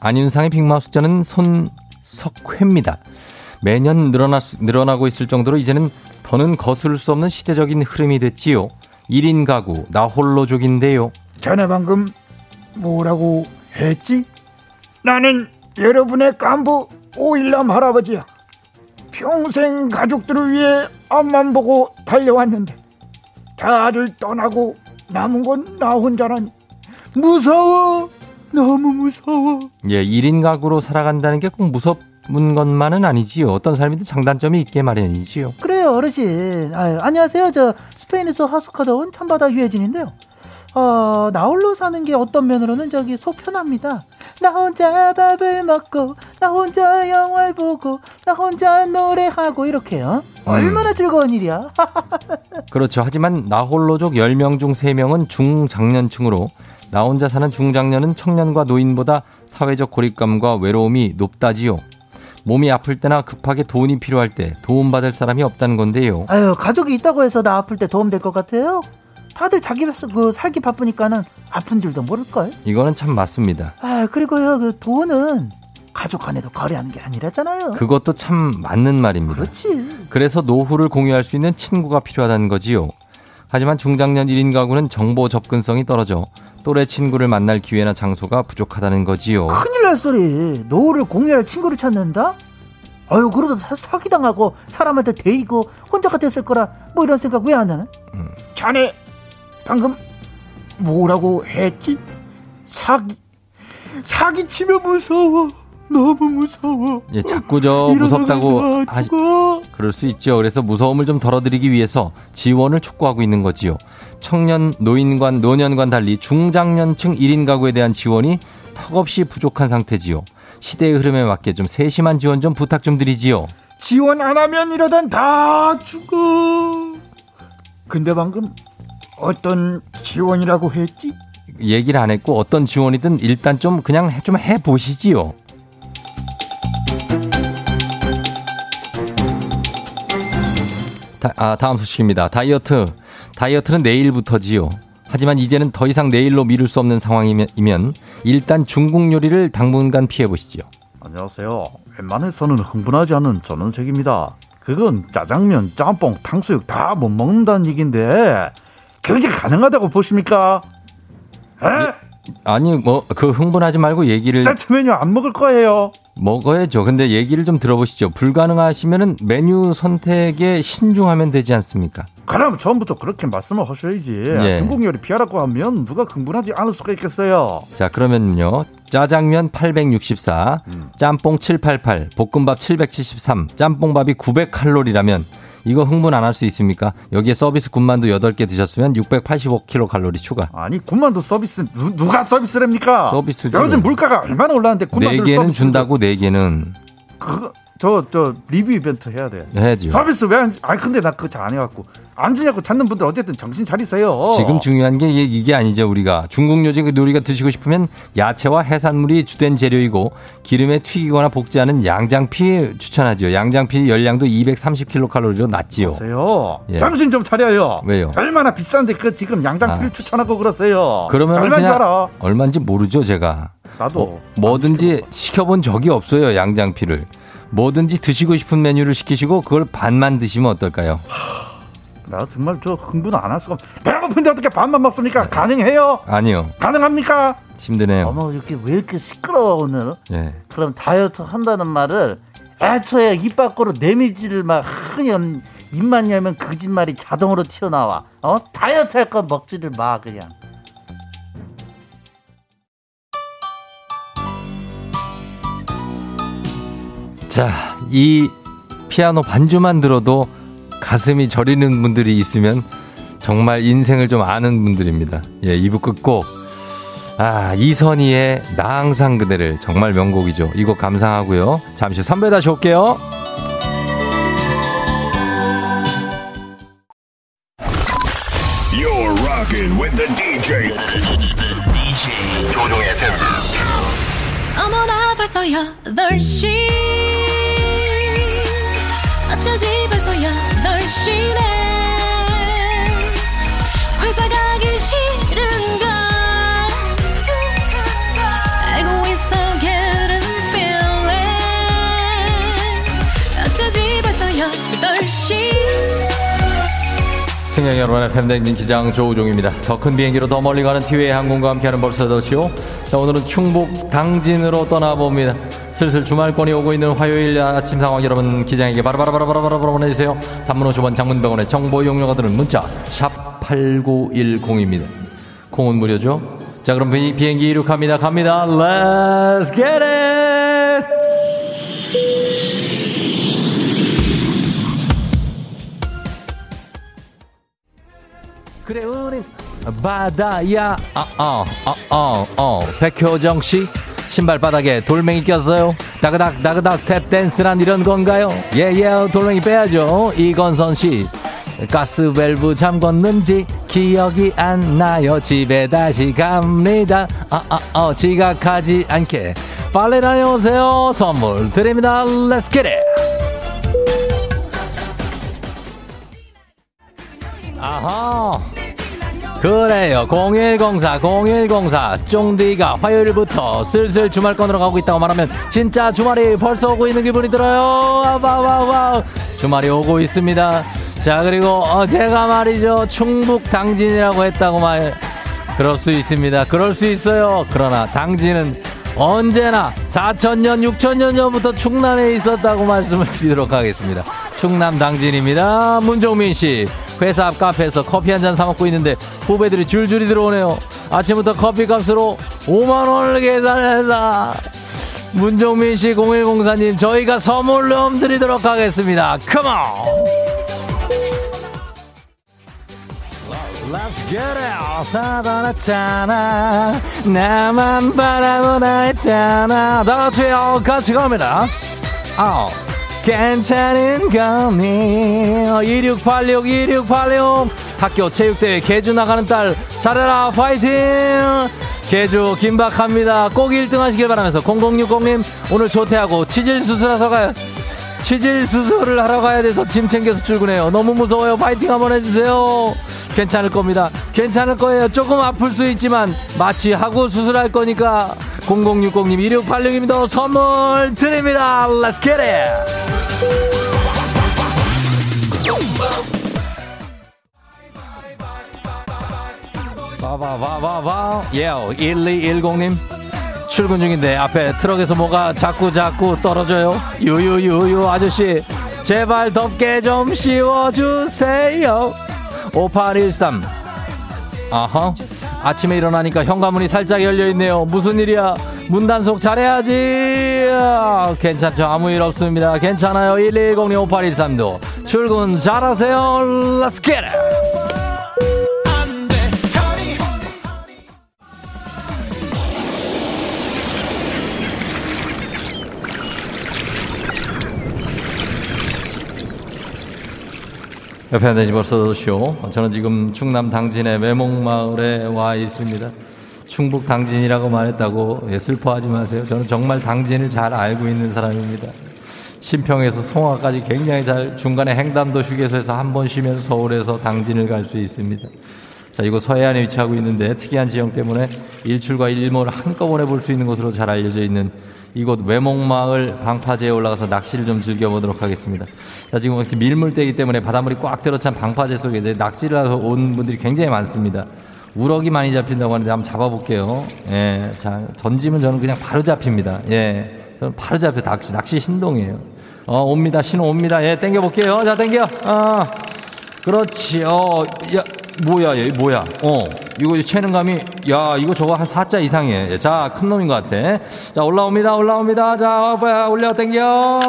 Speaker 1: 안윤상의 빅마우스 저는 손 석회입니다. 매년 늘어나, 늘어나고 있을 정도로 이제는 더는 거스를 수 없는 시대적인 흐름이 됐지요. 1인 가구, 나 홀로족인데요.
Speaker 9: 자네 방금 뭐라고 했지? 나는 여러분의 간부 오일남 할아버지야. 평생 가족들을 위해 앞만 보고 달려왔는데 다들 떠나고 남은 건 나 혼자라니 무서워 너무 무서워.
Speaker 1: 예, 1인 가구로 살아간다는 게 꼭 무섭은 것만은 아니지요. 어떤 삶이든 장단점이 있게 마련이지요.
Speaker 10: 그래요 어르신. 아유, 안녕하세요. 저 스페인에서 하숙하다 온 참바다 유혜진인데요. 어, 나 홀로 사는 게 어떤 면으로는 저기 속 편합니다. 나 혼자 밥을 먹고 나 혼자 영화를 보고 나 혼자 노래하고 이렇게요. 얼마나 즐거운 일이야.
Speaker 1: 그렇죠. 하지만 나 홀로족 10명 중 3명은 중장년층으로 나 혼자 사는 중장년은 청년과 노인보다 사회적 고립감과 외로움이 높다지요. 몸이 아플 때나 급하게 돈이 필요할 때 도움받을 사람이 없다는 건데요.
Speaker 10: 아유 가족이 있다고 해서 나 아플 때 도움 될 것 같아요 다들 자기 그 살기 바쁘니까는 아픈 줄도 모를걸
Speaker 1: 이거는 참 맞습니다.
Speaker 10: 아 그리고요 그 돈은 가족 간에도 거래하는 게 아니라잖아요
Speaker 1: 그것도 참 맞는 말입니다.
Speaker 10: 그렇지
Speaker 1: 그래서 노후를 공유할 수 있는 친구가 필요하다는 거지요. 하지만 중장년 1인 가구는 정보 접근성이 떨어져 또래 친구를 만날 기회나 장소가 부족하다는 거지요.
Speaker 10: 큰일 날 소리. 노후를 공유할 친구를 찾는다? 아유, 그러다 사- 사기당하고 사람한테 데이고 혼자가 됐을 거라 뭐 이런 생각 왜 안 하나?
Speaker 9: 자네 방금 뭐라고 했지? 사기 사기 치면 무서워 너무 무서워
Speaker 1: 예, 자꾸 저 무섭다고 하시,
Speaker 9: 죽어
Speaker 1: 그럴 수 있죠. 그래서 무서움을 좀 덜어드리기 위해서 지원을 촉구하고 있는 거지요. 청년, 노인관, 노년관 달리 중장년층 1인 가구에 대한 지원이 턱없이 부족한 상태지요. 시대의 흐름에 맞게 좀 세심한 지원 좀 부탁 좀 드리지요.
Speaker 9: 지원 안 하면 이러단 다 죽어 근데 방금 어떤 지원이라고 했지?
Speaker 1: 얘기를 안 했고 어떤 지원이든 일단 좀 그냥 해- 좀 해보시지요. 다, 아, 다음 소식입니다. 다이어트. 다이어트는 내일부터지요. 하지만 이제는 더 이상 내일로 미룰 수 없는 상황이면 이면 일단 중국 요리를 당분간 피해보시죠.
Speaker 11: 안녕하세요. 웬만해서는 흥분하지 않은 전원색입니다. 그건 짜장면, 짬뽕, 탕수육 다 못 먹는다는 얘기인데 그게 가능하다고 보십니까? 에?
Speaker 1: 아니 뭐 그 흥분하지 말고 얘기를
Speaker 11: 세트 메뉴 안 먹을 거예요.
Speaker 1: 먹어야죠. 근데 얘기를 좀 들어보시죠. 불가능하시면은 메뉴 선택에 신중하면 되지 않습니까?
Speaker 11: 그럼 처음부터 그렇게 말씀을 하셔야지.
Speaker 1: 예.
Speaker 11: 중국 요리 피하라고 하면 누가 흥분하지 않을 수가 있겠어요.
Speaker 1: 자, 그러면요. 짜장면 864, 짬뽕 788, 볶음밥 773, 짬뽕밥이 900칼로리라면 이거 흥분 안 할 수 있습니까? 여기에 서비스 군만두 8개 드셨으면 685kcal 추가.
Speaker 11: 아니 군만두 서비스 누, 누가 서비스를 합니까?
Speaker 1: 서비스죠.
Speaker 11: 요즘 물가가 얼마나 올랐는데 군만두
Speaker 1: 4개는 준다고 4개는
Speaker 11: 저 저 리뷰 이벤트 해야 돼.
Speaker 1: 해야죠.
Speaker 11: 서비스 왜 안? 아 근데 나 그거 잘 안 해갖고 안 주냐고 찾는 분들 어쨌든 정신 차리세요.
Speaker 1: 지금 중요한 게 이게, 이게 아니죠, 우리가. 중국 요리 요리가 드시고 싶으면 야채와 해산물이 주된 재료이고 기름에 튀기거나 볶지 않은 양장피 추천하지요. 양장피 열량도 230kcal로 낮지요.
Speaker 11: 보세요.
Speaker 1: 예.
Speaker 11: 정신 좀 차려요.
Speaker 1: 왜요?
Speaker 11: 얼마나 비싼데 그 지금 양장피를
Speaker 1: 아,
Speaker 11: 추천하고 그러세요.
Speaker 1: 그러면
Speaker 11: 얼마인 줄
Speaker 1: 그냥
Speaker 11: 알아?
Speaker 1: 얼마인지 모르죠, 제가.
Speaker 11: 나도
Speaker 1: 뭐, 뭐든지 시켜본 적이 없어요, 양장피를. 뭐든지 드시고 싶은 메뉴를 시키시고 그걸 반만 드시면 어떨까요?
Speaker 11: 나 정말 저 흥분 안. 없- 배고픈데 어떻게 밥만 먹습니까? 가능해요?
Speaker 1: 아니요.
Speaker 11: 가능합니까?
Speaker 1: 힘드네요.
Speaker 10: 어머 이렇게 왜 이렇게 시끄러워 오늘?
Speaker 1: 예.
Speaker 10: 그럼 다이어트 한다는 말을 애초에 입 밖으로 내밀지를 막 흔히 입만 열면 거짓말이 자동으로 튀어나와. 어 다이어트 할건 먹지를 마 그냥.
Speaker 1: 자, 이 피아노 반주만 들어도 가슴이 저리는 분들이 있으면 정말 인생을 좀 아는 분들입니다. 예, 2부 끝곡. 아, 이선희의 나 항상 그대를 정말 명곡이죠. 이곡 감상하고요. 잠시 선배 다시 올게요. 팬댕진 기장 조우종입니다. 더 큰 비행기로 더 멀리 가는 티웨이 항공과 함께하는 벌써더치요. 자, 오늘은 충북 당진으로 떠나봅니다. 슬슬 주말권이 오고 있는 화요일 아침 상황 여러분 기장에게 바로바로바로바로바로 보내주세요. 단문 50원 장문병원의 정보 이용료가 드는 문자 샵 8910입니다. 콩은 무료죠? 자 그럼 비, 비행기 이륙합니다. 갑니다. Let's get it! 그래 우린 바다야. 어어 어 어 백효정 씨 신발 바닥에 돌멩이 꼈어요. 다그닥 다그닥 탭댄스란 이런 건가요? 예예 돌멩이 빼야죠. 이건선 씨 가스 밸브 잠궜는지 기억이 안 나요. 집에 다시 갑니다. 어어어 지각하지 않게. 빨래 다녀오세요. 선물 드립니다. Get it. 아하 그래요. 0104 0104 쫑디가 화요일부터 슬슬 주말권으로 가고 있다고 말하면 진짜 주말이 벌써 오고 있는 기분이 들어요. 와와와 주말이 오고 있습니다. 자 그리고 어, 제가 말이죠. 충북 당진이라고 했다고 말 그럴 수 있습니다. 그럴 수 있어요. 그러나 당진은 언제나 4천년 6천년 전부터 충남에 있었다고 말씀을 드리도록 하겠습니다. 충남 당진입니다. 문종민 씨 회사 앞 카페에서 커피 한 잔 사 먹고 있는데 후배들이 줄줄이 들어오네요. 아침부터 커피 값으로 5만 원을 계산했다. 문종민 씨 0104님 저희가 선물로 드리도록 하겠습니다. 컴온. Let's get it. 사랑했잖아. 나만 바라보나 했잖아. 다 같이요. 같이 갑니다. 아우. 괜찮은 거니 2686 2686 학교 체육대회 개주 나가는 딸. 잘해라 파이팅! 개주 긴박합니다. 꼭 1등 하시길 바라면서 0060님 오늘 조퇴하고 치질 수술하러 가요. 치질 수술을 하러 가야 돼서 짐 챙겨서 출근해요. 너무 무서워요. 파이팅 한번 해주세요. 괜찮을 겁니다. 괜찮을 거예요. 조금 아플 수 있지만 마취 하고 수술할 거니까 0060님 2686입니다. 선물 드립니다. Let's get it. 와와와와와. 예요. 1210님 출근 중인데 앞에 트럭에서 뭐가 자꾸 자꾸 떨어져요? 유유유유 아저씨. 제발 덥게 좀 씌워주세요. 5813 아하 아침에 일어나니까 현관문이 살짝 열려있네요. 무슨 일이야? 문 단속 잘해야지. 아, 괜찮죠. 아무 일 없습니다. 괜찮아요. 1210님 5813도. 출근 잘하세요. Let's get it 옆에 앉아지 벌써 쇼. 저는 지금 충남 당진의 매목마을에 와 있습니다. 충북 당진이라고 말했다고 예, 슬퍼하지 마세요. 저는 정말 당진을 잘 알고 있는 사람입니다. 신평에서 송화까지 굉장히 잘 중간에 횡단도 휴게소에서 한 번 쉬면서 서울에서 당진을 갈 수 있습니다. 자, 이곳 서해안에 위치하고 있는데 특이한 지형 때문에 일출과 일몰을 한꺼번에 볼 수 있는 곳으로 잘 알려져 있는 이곳 외목마을 방파제에 올라가서 낚시를 좀 즐겨보도록 하겠습니다. 자, 지금 밀물대기 때문에 바닷물이 꽉 들어찬 방파제 속에 이제 낚시를 하러 온 분들이 굉장히 많습니다. 우럭이 많이 잡힌다고 하는데 한번 잡아볼게요. 예, 자, 던지면 저는 그냥 바로 잡힙니다. 예, 저는 바로 잡혀 낚시, 낚시 신동이에요. 어, 옵니다. 신호 옵니다. 예, 땡겨볼게요. 자, 땡겨. 아, 그렇지. 어, 야, 뭐야, 얘, 뭐야. 어, 이거 체능감이, 야, 이거 저거 한 4자 이상이에요. 자, 큰 놈인 것 같아. 자, 올라옵니다. 올라옵니다. 자, 뭐야, 올려, 땡겨.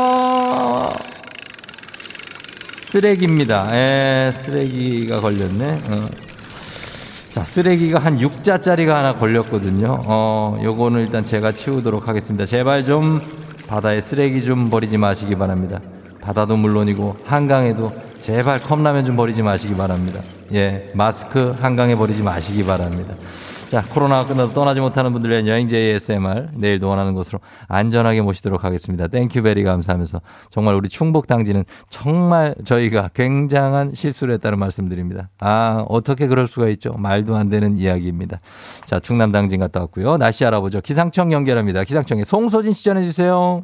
Speaker 1: 쓰레기입니다. 에, 쓰레기가 걸렸네. 어. 자, 쓰레기가 한 6자짜리가 하나 걸렸거든요. 어, 요거는 일단 제가 치우도록 하겠습니다. 제발 좀 바다에 쓰레기 좀 버리지 마시기 바랍니다. 바다도 물론이고 한강에도 제발 컵라면 좀 버리지 마시기 바랍니다. 예, 마스크 한강에 버리지 마시기 바랍니다. 자, 코로나가 끝나도 떠나지 못하는 분들 위한 여행지 ASMR 내일도 원하는 곳으로 안전하게 모시도록 하겠습니다. Thank you very 감사하면서 정말 우리 충북 당진은 정말 저희가 굉장한 실수를 했다는 말씀드립니다. 아, 어떻게 그럴 수가 있죠? 말도 안 되는 이야기입니다. 자, 충남 당진 갔다 왔고요. 날씨 알아보죠. 기상청 연결합니다. 기상청에 송소진 씨 전해 주세요.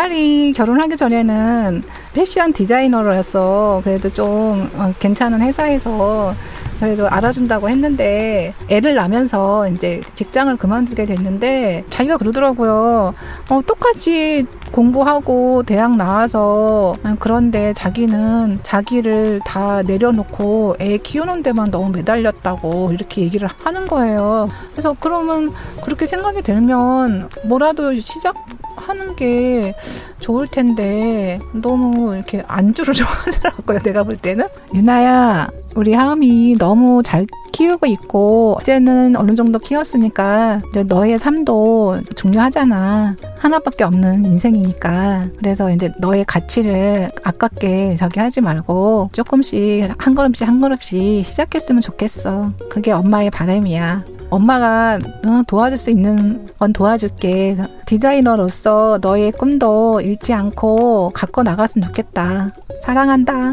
Speaker 12: 딸이 결혼하기 전에는 패션 디자이너로서 그래도 좀 어, 괜찮은 회사에서 그래도 알아준다고 했는데 애를 낳으면서 이제 직장을 그만두게 됐는데 자기가 그러더라고요. 어, 똑같이 공부하고 대학 나와서 어, 그런데 자기는 자기를 다 내려놓고 애 키우는 데만 너무 매달렸다고 이렇게 얘기를 하는 거예요. 그래서 그러면 그렇게 생각이 들면 뭐라도 시작 하는 게 좋을 텐데 너무 이렇게 안주를 좋아하더라고요. 내가 볼 때는 유나야 우리 하음이 너무 잘 키우고 있고 이제는 어느 정도 키웠으니까 이제 너의 삶도 중요하잖아. 하나밖에 없는 인생이니까. 그래서 이제 너의 가치를 아깝게 저기 하지 말고 조금씩 한 걸음씩 한 걸음씩 시작했으면 좋겠어. 그게 엄마의 바람이야. 엄마가 응, 도와줄 수 있는 건 도와줄게. 디자이너로서 너의 꿈도 잃지 않고 갖고 나갔으면 좋겠다. 사랑한다.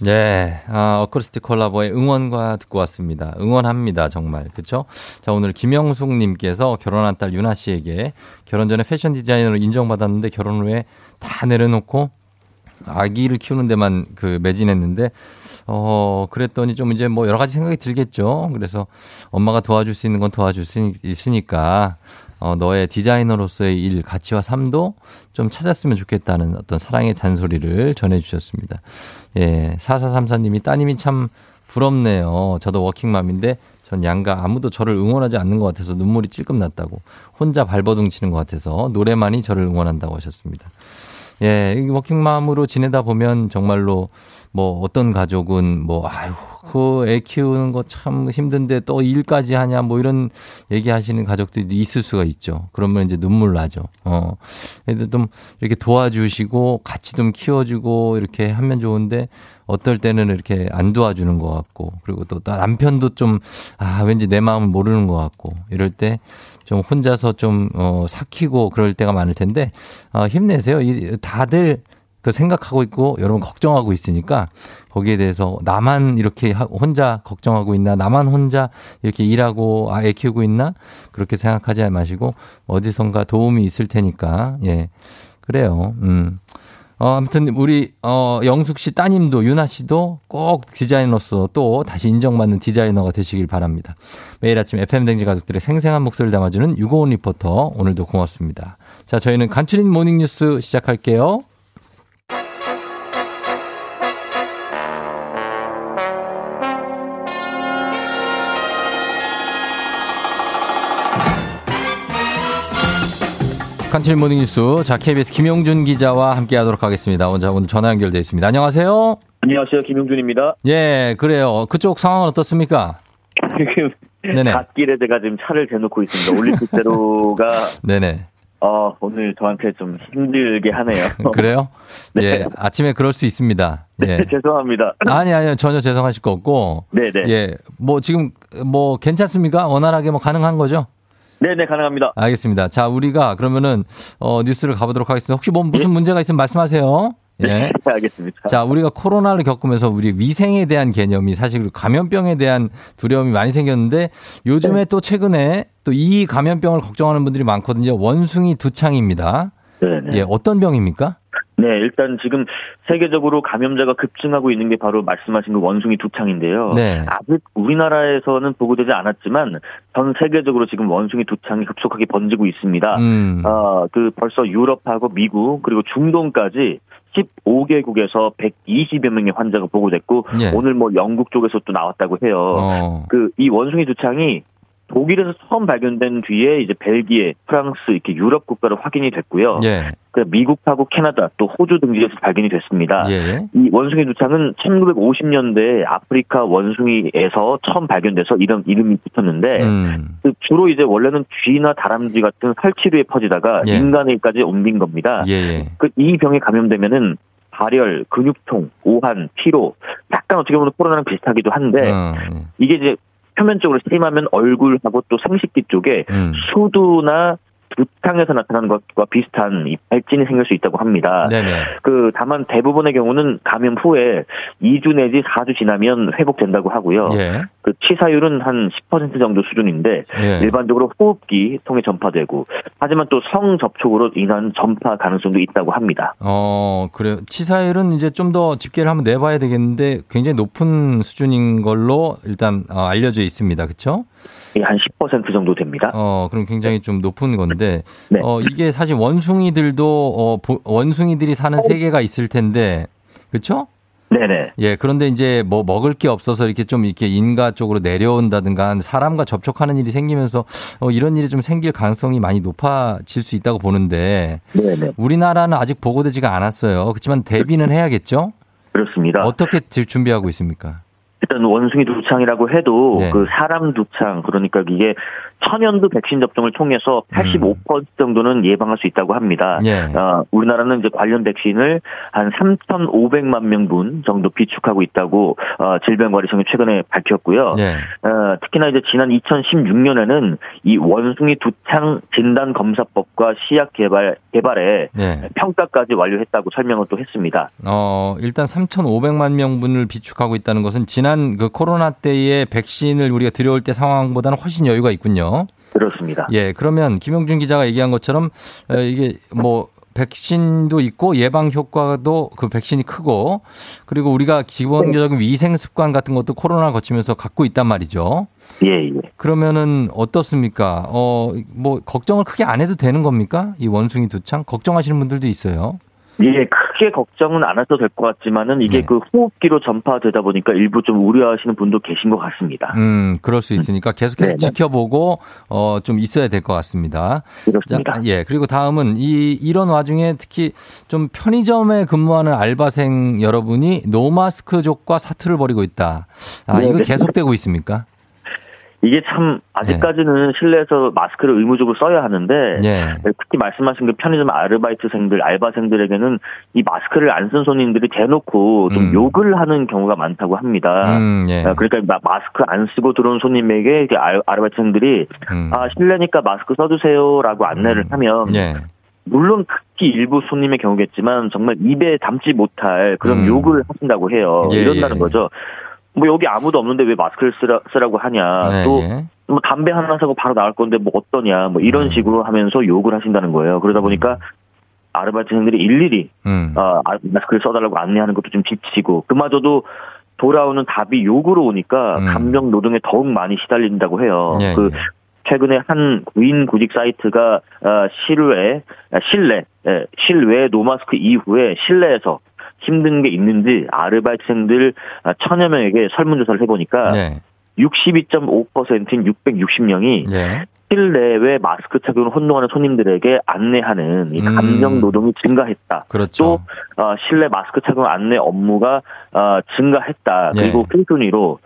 Speaker 1: 네, 아, 어쿠스틱 콜라보의 응원과 듣고 왔습니다. 응원합니다, 정말. 그쵸? 자, 오늘 김영숙님께서 결혼한 딸 유나 씨에게 결혼 전에 패션 디자이너로 인정받았는데 결혼 후에 다 내려놓고 아기를 키우는 데만 그 매진했는데 어, 그랬더니 좀 이제 뭐 여러 가지 생각이 들겠죠. 그래서 엄마가 도와줄 수 있는 건 도와줄 수 있으니까 어, 너의 디자이너로서의 일, 가치와 삶도 좀 찾았으면 좋겠다는 어떤 사랑의 잔소리를 전해주셨습니다. 예, 4434님이 따님이 참 부럽네요. 저도 워킹맘인데 전 양가 아무도 저를 응원하지 않는 것 같아서 눈물이 찔끔 났다고. 혼자 발버둥 치는 것 같아서 노래만이 저를 응원한다고 하셨습니다. 예, 워킹맘으로 지내다 보면 정말로 뭐 어떤 가족은 뭐 아유 그 애 키우는 거 참 힘든데 또 일까지 하냐 뭐 이런 얘기하시는 가족들이 있을 수가 있죠. 그러면 이제 눈물 나죠. 어. 애들 좀 이렇게 도와주시고 같이 좀 키워주고 이렇게 하면 좋은데 어떨 때는 이렇게 안 도와주는 것 같고 그리고 또 남편도 좀 아 왠지 내 마음을 모르는 것 같고 이럴 때 좀 혼자서 좀 어, 삭히고 그럴 때가 많을 텐데 어, 힘내세요. 이 다들 그 생각하고 있고 여러분 걱정하고 있으니까 거기에 대해서 나만 이렇게 혼자 걱정하고 있나 나만 혼자 이렇게 일하고 아애 키우고 있나 그렇게 생각하지 마시고 어디선가 도움이 있을 테니까 예 그래요 음. 어, 아무튼 우리 어 영숙 씨 따님도 유나 씨도 꼭 디자이너로서 또 다시 인정받는 디자이너가 되시길 바랍니다. 매일 아침 FM 대행진 가족들의 생생한 목소리를 담아주는 유고원 리포터 오늘도 고맙습니다. 자, 저희는 간추린 모닝 뉴스 시작할게요. 간추린 모닝 뉴스. 자, KBS 김용준 기자와 함께 하도록 하겠습니다. 오늘, 오늘 전화 연결돼 있습니다. 안녕하세요.
Speaker 6: 안녕하세요. 김용준입니다.
Speaker 1: 예, 그래요. 그쪽 상황은 어떻습니까?
Speaker 6: 지금
Speaker 1: 네네.
Speaker 6: 갓길에 제가 지금 차를 대놓고 있습니다. 올림픽대로가
Speaker 1: 네네.
Speaker 6: 어, 오늘 저한테 좀 힘들게 하네요.
Speaker 1: 그래요?
Speaker 6: 네.
Speaker 1: 예, 아침에 그럴 수 있습니다. 예.
Speaker 6: 네, 죄송합니다.
Speaker 1: 아니, 아니요. 전혀 죄송하실 거 없고.
Speaker 6: 네네.
Speaker 1: 예, 뭐 지금 뭐 괜찮습니까? 원활하게 뭐 가능한 거죠?
Speaker 6: 네네, 가능합니다.
Speaker 1: 알겠습니다. 자, 우리가 그러면은 어, 뉴스를 가보도록 하겠습니다. 혹시 뭐 무슨 문제가 있으면 말씀하세요. 예.
Speaker 6: 네, 알겠습니다.
Speaker 1: 자, 우리가 코로나를 겪으면서 우리 위생에 대한 개념이 사실 감염병에 대한 두려움이 많이 생겼는데 요즘에
Speaker 6: 네.
Speaker 1: 또 최근에 또 이 감염병을 걱정하는 분들이 많거든요. 원숭이 두창입니다.
Speaker 6: 네 네.
Speaker 1: 예, 어떤 병입니까?
Speaker 6: 네, 일단 지금 세계적으로 감염자가 급증하고 있는 게 바로 말씀하신 그 원숭이 두창인데요.
Speaker 1: 네.
Speaker 6: 아직 우리나라에서는 보고되지 않았지만 전 세계적으로 지금 원숭이 두창이 급속하게 번지고 있습니다.
Speaker 1: 음.
Speaker 6: 어, 그 벌써 유럽하고 미국 그리고 중동까지 15개국에서 120여 명의 환자가 보고됐고
Speaker 1: 예.
Speaker 6: 오늘 뭐 영국 쪽에서 또 나왔다고 해요.
Speaker 1: 어.
Speaker 6: 그이 원숭이 두창이 독일에서 처음 발견된 뒤에 이제 벨기에, 프랑스 이렇게 유럽 국가로 확인이 됐고요.
Speaker 1: 예.
Speaker 6: 그 미국하고 캐나다 또 호주 등지에서 발견이 됐습니다.
Speaker 1: 예.
Speaker 6: 이 원숭이 두창은 1950년대에 아프리카 원숭이에서 처음 발견돼서 이름 이름이 붙었는데
Speaker 1: 음.
Speaker 6: 그 주로 이제 원래는 쥐나 다람쥐 같은 활치류에 퍼지다가
Speaker 1: 예.
Speaker 6: 인간에까지 옮긴 겁니다.
Speaker 1: 예, 예.
Speaker 6: 그이 병에 감염되면은 발열, 근육통, 오한, 피로, 약간 어떻게 보면 코로나랑 비슷하기도 한데
Speaker 1: 어,
Speaker 6: 이게 이제 표면적으로 심하면 얼굴하고 또 생식기 쪽에
Speaker 1: 음.
Speaker 6: 수두나 두창에서 나타나는 것과 비슷한 이 발진이 생길 수 있다고 합니다.
Speaker 1: 네네.
Speaker 6: 그 다만 대부분의 경우는 감염 후에 2주 내지 4주 지나면 회복된다고 하고요.
Speaker 1: 예.
Speaker 6: 그 치사율은 한 10% 정도 수준인데
Speaker 1: 예.
Speaker 6: 일반적으로 호흡기 통해 전파되고 하지만 또 성 접촉으로 인한 전파 가능성도 있다고 합니다.
Speaker 1: 어, 그래요. 치사율은 이제 좀 더 집계를 한번 내봐야 되겠는데 굉장히 높은 수준인 걸로 일단 어, 알려져 있습니다. 그렇죠?
Speaker 6: 예, 한10% 정도 됩니다.
Speaker 1: 어, 그럼 굉장히 좀 높은 건데,
Speaker 6: 네.
Speaker 1: 어, 이게 사실 원숭이들도, 어, 보- 원숭이들이 사는 세계가 있을 텐데, 그쵸?
Speaker 6: 네네.
Speaker 1: 예, 그런데 이제 뭐 먹을 게 없어서 이렇게 좀 이렇게 인가 쪽으로 내려온다든가 사람과 접촉하는 일이 생기면서 어, 이런 일이 좀 생길 가능성이 많이 높아질 수 있다고 보는데,
Speaker 6: 네네.
Speaker 1: 우리나라는 아직 보고되지가 않았어요. 그렇지만 대비는 해야겠죠?
Speaker 6: 그렇습니다.
Speaker 1: 어떻게 지- 준비하고 있습니까?
Speaker 6: 일단 원숭이 두창이라고 해도
Speaker 1: 네.
Speaker 6: 그 사람 두창 그러니까 이게 천연두 백신 접종을 통해서 85% 정도는 예방할 수 있다고 합니다.
Speaker 1: 음. 예.
Speaker 6: 어, 우리나라는 이제 관련 백신을 한 3,500만 명분 정도 비축하고 있다고 어, 질병관리청이 최근에 밝혔고요.
Speaker 1: 예.
Speaker 6: 어, 특히나 이제 지난 2016년에는 이 원숭이 두창 진단 검사법과 시약 개발 개발에
Speaker 1: 예.
Speaker 6: 평가까지 완료했다고 설명을 또 했습니다.
Speaker 1: 어, 일단 3,500만 명분을 비축하고 있다는 것은 지난 그 코로나 때의 백신을 우리가 들여올 때 상황보다는 훨씬 여유가 있군요.
Speaker 6: 그렇습니다.
Speaker 1: 예, 그러면 김용준 기자가 얘기한 것처럼 어, 이게 뭐 백신도 있고 예방 효과도 그 백신이 크고 그리고 우리가 기본적인 위생 습관 같은 것도 코로나 거치면서 갖고 있단 말이죠.
Speaker 6: 예, 예.
Speaker 1: 그러면은 어떻습니까? 어, 뭐 걱정을 크게 안 해도 되는 겁니까? 이 원숭이 두창 걱정하시는 분들도 있어요.
Speaker 6: 예, 크게 걱정은 안 하셔도 될 것 같지만은 이게
Speaker 1: 네.
Speaker 6: 그 호흡기로 전파되다 보니까 일부 좀 우려하시는 분도 계신 것 같습니다.
Speaker 1: 음, 그럴 수 있으니까 계속해서
Speaker 6: 네네.
Speaker 1: 지켜보고 어, 좀 있어야 될 것 같습니다.
Speaker 6: 그렇습니다.
Speaker 1: 자, 예. 그리고 다음은 이 이런 와중에 특히 좀 편의점에 근무하는 알바생 여러분이 노마스크족과 사투를 벌이고 있다. 아,
Speaker 6: 네,
Speaker 1: 이거
Speaker 6: 네.
Speaker 1: 계속되고 있습니까?
Speaker 6: 이게 참 아직까지는 실내에서 마스크를 의무적으로 써야 하는데
Speaker 1: 예.
Speaker 6: 특히 말씀하신 그 편의점 아르바이트생들, 알바생들에게는 이 마스크를 안 쓴 손님들이 대놓고 좀
Speaker 1: 음.
Speaker 6: 욕을 하는 경우가 많다고 합니다.
Speaker 1: 음, 예.
Speaker 6: 아, 그러니까 마- 마스크 안 쓰고 들어온 손님에게 아르바이트생들이
Speaker 1: 음.
Speaker 6: 아 실내니까 마스크 써주세요라고 안내를 하면
Speaker 1: 예.
Speaker 6: 물론 특히 일부 손님의 경우겠지만 정말 입에 담지 못할 그런
Speaker 1: 음.
Speaker 6: 욕을 하신다고 해요.
Speaker 1: 예,
Speaker 6: 이런다는
Speaker 1: 예.
Speaker 6: 거죠. 뭐 여기 아무도 없는데 왜 마스크를 쓰라, 쓰라고 하냐.
Speaker 1: 네,
Speaker 6: 또
Speaker 1: 예.
Speaker 6: 뭐 담배 하나 사고 바로 나올 건데 뭐 어떠냐. 뭐
Speaker 1: 음.
Speaker 6: 이런 식으로 하면서 욕을 하신다는 거예요. 그러다 보니까 아르바이트생들이 일일이
Speaker 1: 음.
Speaker 6: 어, 아, 마스크를 써달라고 안내하는 것도 좀 지치고 그마저도 돌아오는 답이 욕으로 오니까
Speaker 1: 음.
Speaker 6: 감정 노동에 더욱 많이 시달린다고 해요.
Speaker 1: 예,
Speaker 6: 그
Speaker 1: 예.
Speaker 6: 최근에 한 구인 구직 사이트가 어, 실외 아, 실내 예, 실외 노마스크 이후에 실내에서 힘든 게 있는지 아르바이트생들 아, 천여 명에게 설문조사를 해보니까
Speaker 1: 네.
Speaker 6: 62.5%인 660명이
Speaker 1: 예.
Speaker 6: 실내외 마스크 착용을 혼동하는 손님들에게 안내하는 이
Speaker 1: 음.
Speaker 6: 감정 노동이 증가했다.
Speaker 1: 그렇죠.
Speaker 6: 또 어, 실내 마스크 착용 안내 업무가 어, 증가했다. 그리고
Speaker 1: 예.
Speaker 6: 끈끈이로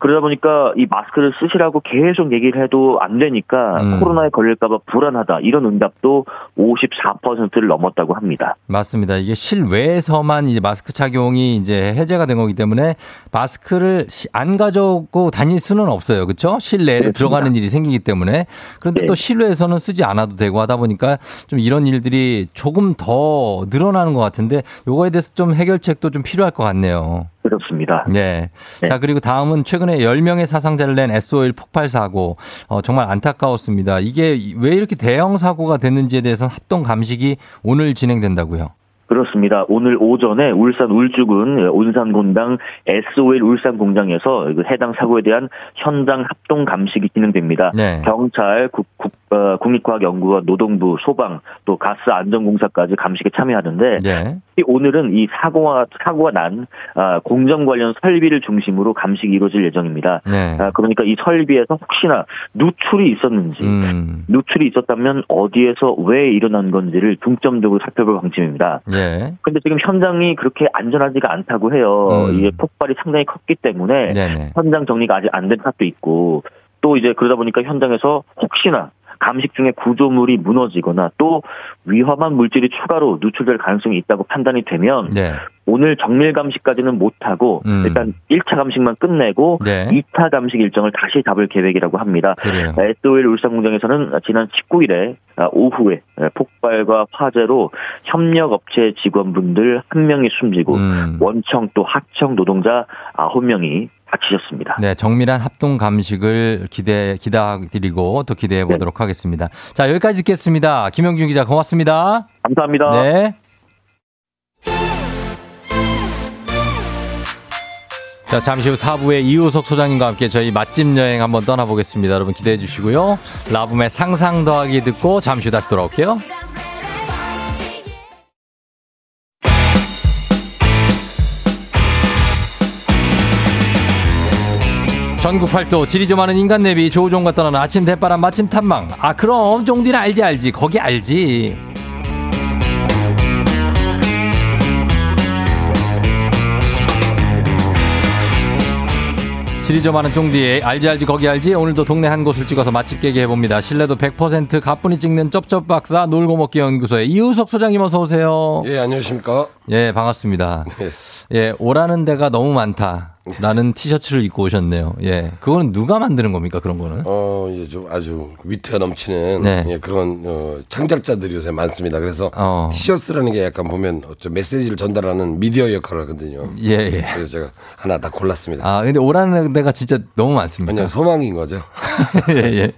Speaker 6: 그러다 보니까 이 마스크를 쓰시라고 계속 얘기를 해도 안 되니까
Speaker 1: 음.
Speaker 6: 코로나에 걸릴까봐 불안하다. 이런 응답도 54%를 넘었다고 합니다.
Speaker 1: 맞습니다. 이게 실외에서만 이제 마스크 착용이 이제 해제가 된 거기 때문에 마스크를 시- 안 가져고 다닐 수는 없어요. 그렇죠? 실내에
Speaker 6: 그렇습니다.
Speaker 1: 들어가는 일이 생기기 때문에. 그런데
Speaker 6: 네.
Speaker 1: 또 실외에서는 쓰지 않아도 되고 하다 보니까 좀 이런 일들이 조금 더 늘어나는 것 같은데 요거에 대해서 좀 해결책도 좀 필요할 것 같네요.
Speaker 6: 그렇습니다.
Speaker 1: 네.
Speaker 6: 네.
Speaker 1: 자, 그리고 다음은 최근에 10명의 사상자를 낸 SOL 폭발 사고. 어, 정말 안타까웠습니다. 이게 왜 이렇게 대형 사고가 됐는지에 대해서는 합동 감식이 오늘 진행된다고요.
Speaker 6: 그렇습니다. 오늘 오전에 울산 울주군 온산곤당 SOL 울산 공장에서 그 해당 사고에 대한 현장 합동 감식이 진행됩니다.
Speaker 1: 네.
Speaker 6: 경찰, 국, 국, 어, 국립과학연구원, 노동부, 소방, 또 가스 안전공사까지 감식에 참여하는데
Speaker 1: 네.
Speaker 6: 이 오늘은 이 사고가 사고가 난 아, 공정 관련 설비를 중심으로 감식이 이루어질 예정입니다.
Speaker 1: 네.
Speaker 6: 아, 그러니까 이 설비에서 혹시나 누출이 있었는지
Speaker 1: 음.
Speaker 6: 누출이 있었다면 어디에서 왜 일어난 건지를 중점적으로 살펴볼 방침입니다.
Speaker 1: 예.
Speaker 6: 근데 지금 현장이 그렇게 안전하지가 않다고 해요.
Speaker 1: 음.
Speaker 6: 이게 폭발이 상당히 컸기 때문에
Speaker 1: 네네.
Speaker 6: 현장 정리가 아직 안 된 탓도 있고 또 이제 그러다 보니까 현장에서 혹시나 감식 중에 구조물이 무너지거나 또 위험한 물질이 추가로 누출될 가능성이 있다고 판단이 되면
Speaker 1: 네.
Speaker 6: 오늘 정밀 감식까지는 못하고
Speaker 1: 음.
Speaker 6: 일단 1차 감식만 끝내고
Speaker 1: 네.
Speaker 6: 2차 감식 일정을 다시 잡을 계획이라고 합니다.
Speaker 1: 그래요.
Speaker 6: SOL 울산 공장에서는 지난 19일에 오후에 폭발과 화재로 협력 업체 직원분들 한 명이 숨지고
Speaker 1: 음.
Speaker 6: 원청 또 하청 노동자 9명이 다치셨습니다.
Speaker 1: 네, 정밀한 합동 감식을 기대 기다드리고 또 기대해 보도록
Speaker 6: 네.
Speaker 1: 하겠습니다. 자, 여기까지 듣겠습니다. 김영준 기자 고맙습니다.
Speaker 6: 감사합니다.
Speaker 1: 네. 자, 잠시 후 4부에 이우석 소장님과 함께 저희 맛집 여행 한번 떠나보겠습니다. 여러분 기대해 주시고요. 라붐의 상상 더하기 듣고 잠시 후 다시 돌아올게요. 전국 팔도 지리 좀 많은 인간 내비 조우종과 떠나는 아침 대바람 마침 탐망. 아 그럼 종디는 알지 알지. 거기 알지. 지리 좀 많은 쫑디의 알지 알지 거기 알지. 오늘도 동네 한 곳을 찍어서 맛집 깨게 해봅니다. 신뢰도 100% 가뿐히 찍는 쩝쩝 박사 놀고 먹기 연구소의 이우석 소장님 어서 오세요.
Speaker 13: 예, 안녕하십니까.
Speaker 1: 예 반갑습니다.
Speaker 13: 네.
Speaker 1: 예 오라는 데가 너무 많다 라는 티셔츠를 입고 오셨네요 예 그거는 누가 만드는 겁니까 그런 거는
Speaker 13: 어, 예, 좀 아주 위트가 넘치는
Speaker 1: 네.
Speaker 13: 예, 그런 어, 창작자들이 요새 많습니다. 그래서
Speaker 1: 어.
Speaker 13: 티셔츠라는 게 약간 보면 좀 메시지를 전달하는 미디어 역할을 하거든요.
Speaker 1: 예, 예.
Speaker 13: 그래서 제가 하나 다 골랐습니다.
Speaker 1: 아, 근데 오라는 데가 진짜 너무 많습니다.
Speaker 13: 그냥 소망인 거죠.
Speaker 1: 예, 예.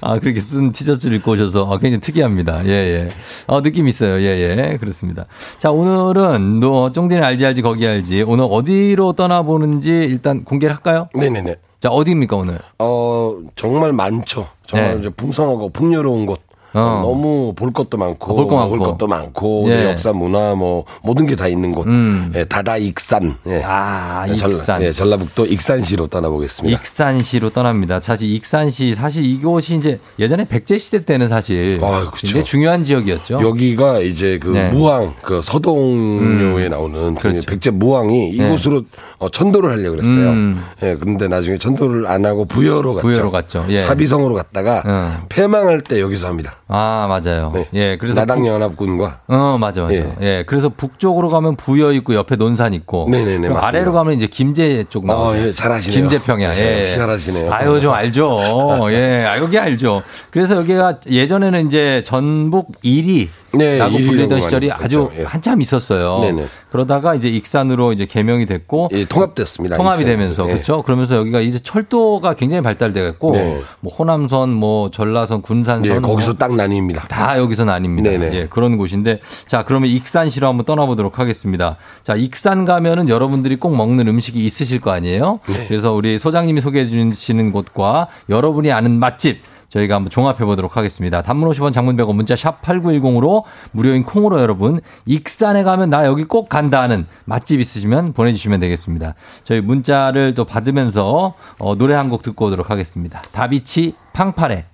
Speaker 1: 아, 그렇게 쓴 티셔츠를 입고 오셔서 아, 굉장히 특이합니다. 예, 예. 어, 느낌 있어요. 예, 예. 그렇습니다. 자, 오늘은 너 쫑디는 알지 알지 거기 알지. 오늘 어디로 떠나보는지 일단 공개를 할까요?
Speaker 13: 네네네.
Speaker 1: 자, 어디입니까, 오늘?
Speaker 13: 어, 정말 많죠. 정말
Speaker 1: 네.
Speaker 13: 이제 풍성하고 풍요로운 곳.
Speaker 1: 어.
Speaker 13: 너무 볼 것도 많고,
Speaker 1: 어, 볼거 많고.
Speaker 13: 먹을 것도 많고,
Speaker 1: 예.
Speaker 13: 네, 역사, 문화, 뭐 모든 게 다 있는 곳.
Speaker 1: 음.
Speaker 13: 예, 다다 익산. 예.
Speaker 1: 아,
Speaker 13: 전-
Speaker 1: 익산.
Speaker 13: 예, 전라북도 익산시로 떠나보겠습니다.
Speaker 1: 익산시로 떠납니다. 사실 익산시, 사실 이곳이 이제 예전에 백제 시대 때는 사실
Speaker 13: 아.
Speaker 1: 굉장히 중요한 지역이었죠.
Speaker 13: 여기가 이제 그
Speaker 1: 네.
Speaker 13: 무왕 그 서동료에 나오는 그
Speaker 1: 그렇죠.
Speaker 13: 백제 무왕이 이곳으로 어, 천도를 하려고 그랬어요.
Speaker 1: 음.
Speaker 13: 예, 그런데 나중에 천도를 안 하고 부여로 갔죠.
Speaker 1: 부여로 갔죠. 예.
Speaker 13: 사비성으로 갔다가
Speaker 1: 응.
Speaker 13: 패망할 때 여기서 합니다.
Speaker 1: 아, 맞아요.
Speaker 13: 네.
Speaker 1: 예, 그래서
Speaker 13: 나당 연합군과
Speaker 1: 어, 맞아, 맞아.
Speaker 13: 예.
Speaker 1: 예. 그래서 북쪽으로 가면 부여 있고 옆에 논산 있고.
Speaker 13: 네네네.
Speaker 1: 아래로 가면 이제 김제 쪽 나와요.
Speaker 13: 어, 예, 잘하시네요.
Speaker 1: 김제평야. 예.
Speaker 13: 역시 잘하시네요.
Speaker 1: 아유, 좀 알죠. 예. 아, 여기 알죠. 그래서 여기가 예전에는 이제 전북 1위.
Speaker 13: 네,
Speaker 1: 라고
Speaker 13: 1위라고
Speaker 1: 불리던 시절이 아주.
Speaker 13: 예.
Speaker 1: 한참 있었어요.
Speaker 13: 네네.
Speaker 1: 그러다가 이제 익산으로 이제 개명이 됐고
Speaker 13: 예, 통합됐습니다.
Speaker 1: 통합이
Speaker 13: 익산.
Speaker 1: 되면서
Speaker 13: 예.
Speaker 1: 그렇죠. 그러면서 여기가 이제 철도가 굉장히 발달돼갖고
Speaker 13: 네.
Speaker 1: 뭐 호남선, 뭐 전라선, 군산선,
Speaker 13: 예, 거기서
Speaker 1: 뭐
Speaker 13: 딱 나뉩니다.
Speaker 1: 다 여기서 나뉩니다.
Speaker 13: 네네.
Speaker 1: 예, 그런 곳인데 자 그러면 익산시로 한번 떠나보도록 하겠습니다. 자 익산 가면은 여러분들이 꼭 먹는 음식이 있으실 거 아니에요?
Speaker 13: 네.
Speaker 1: 그래서 우리 소장님이 소개해 주시는 곳과 여러분이 아는 맛집 저희가 한번 종합해 보도록 하겠습니다. 단문 50원 장문 100원 문자 샵 8910으로 무료인 콩으로 여러분 익산에 가면 나 여기 꼭 간다 하는 맛집 있으시면 보내주시면 되겠습니다. 저희 문자를 또 받으면서 어, 노래 한 곡 듣고 오도록 하겠습니다. 다비치 팡파레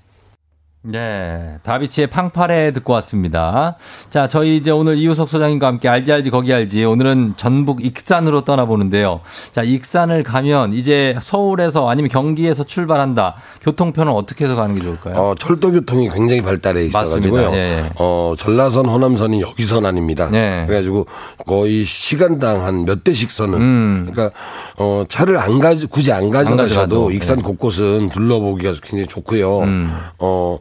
Speaker 1: 네, 다비치의 팡파레 듣고 왔습니다. 자, 저희 이제 오늘 이우석 소장님과 함께 알지 알지 거기 알지 오늘은 전북 익산으로 떠나보는데요. 자, 익산을 가면 이제 서울에서 아니면 경기에서 출발한다. 교통편은 어떻게 해서 가는 게 좋을까요?
Speaker 13: 어, 철도 교통이 굉장히 발달해 있어가지고요.
Speaker 1: 예, 예.
Speaker 13: 어, 전라선, 호남선이 여기서 나뉩니다.
Speaker 1: 네.
Speaker 13: 그래가지고 거의 시간당 한 몇 대씩 서는.
Speaker 1: 음.
Speaker 13: 그러니까 어, 차를 안 가지 굳이 안 가져가셔도
Speaker 1: 가져가도,
Speaker 13: 익산
Speaker 1: 예.
Speaker 13: 곳곳은 둘러보기가 굉장히 좋고요.
Speaker 1: 음.
Speaker 13: 어,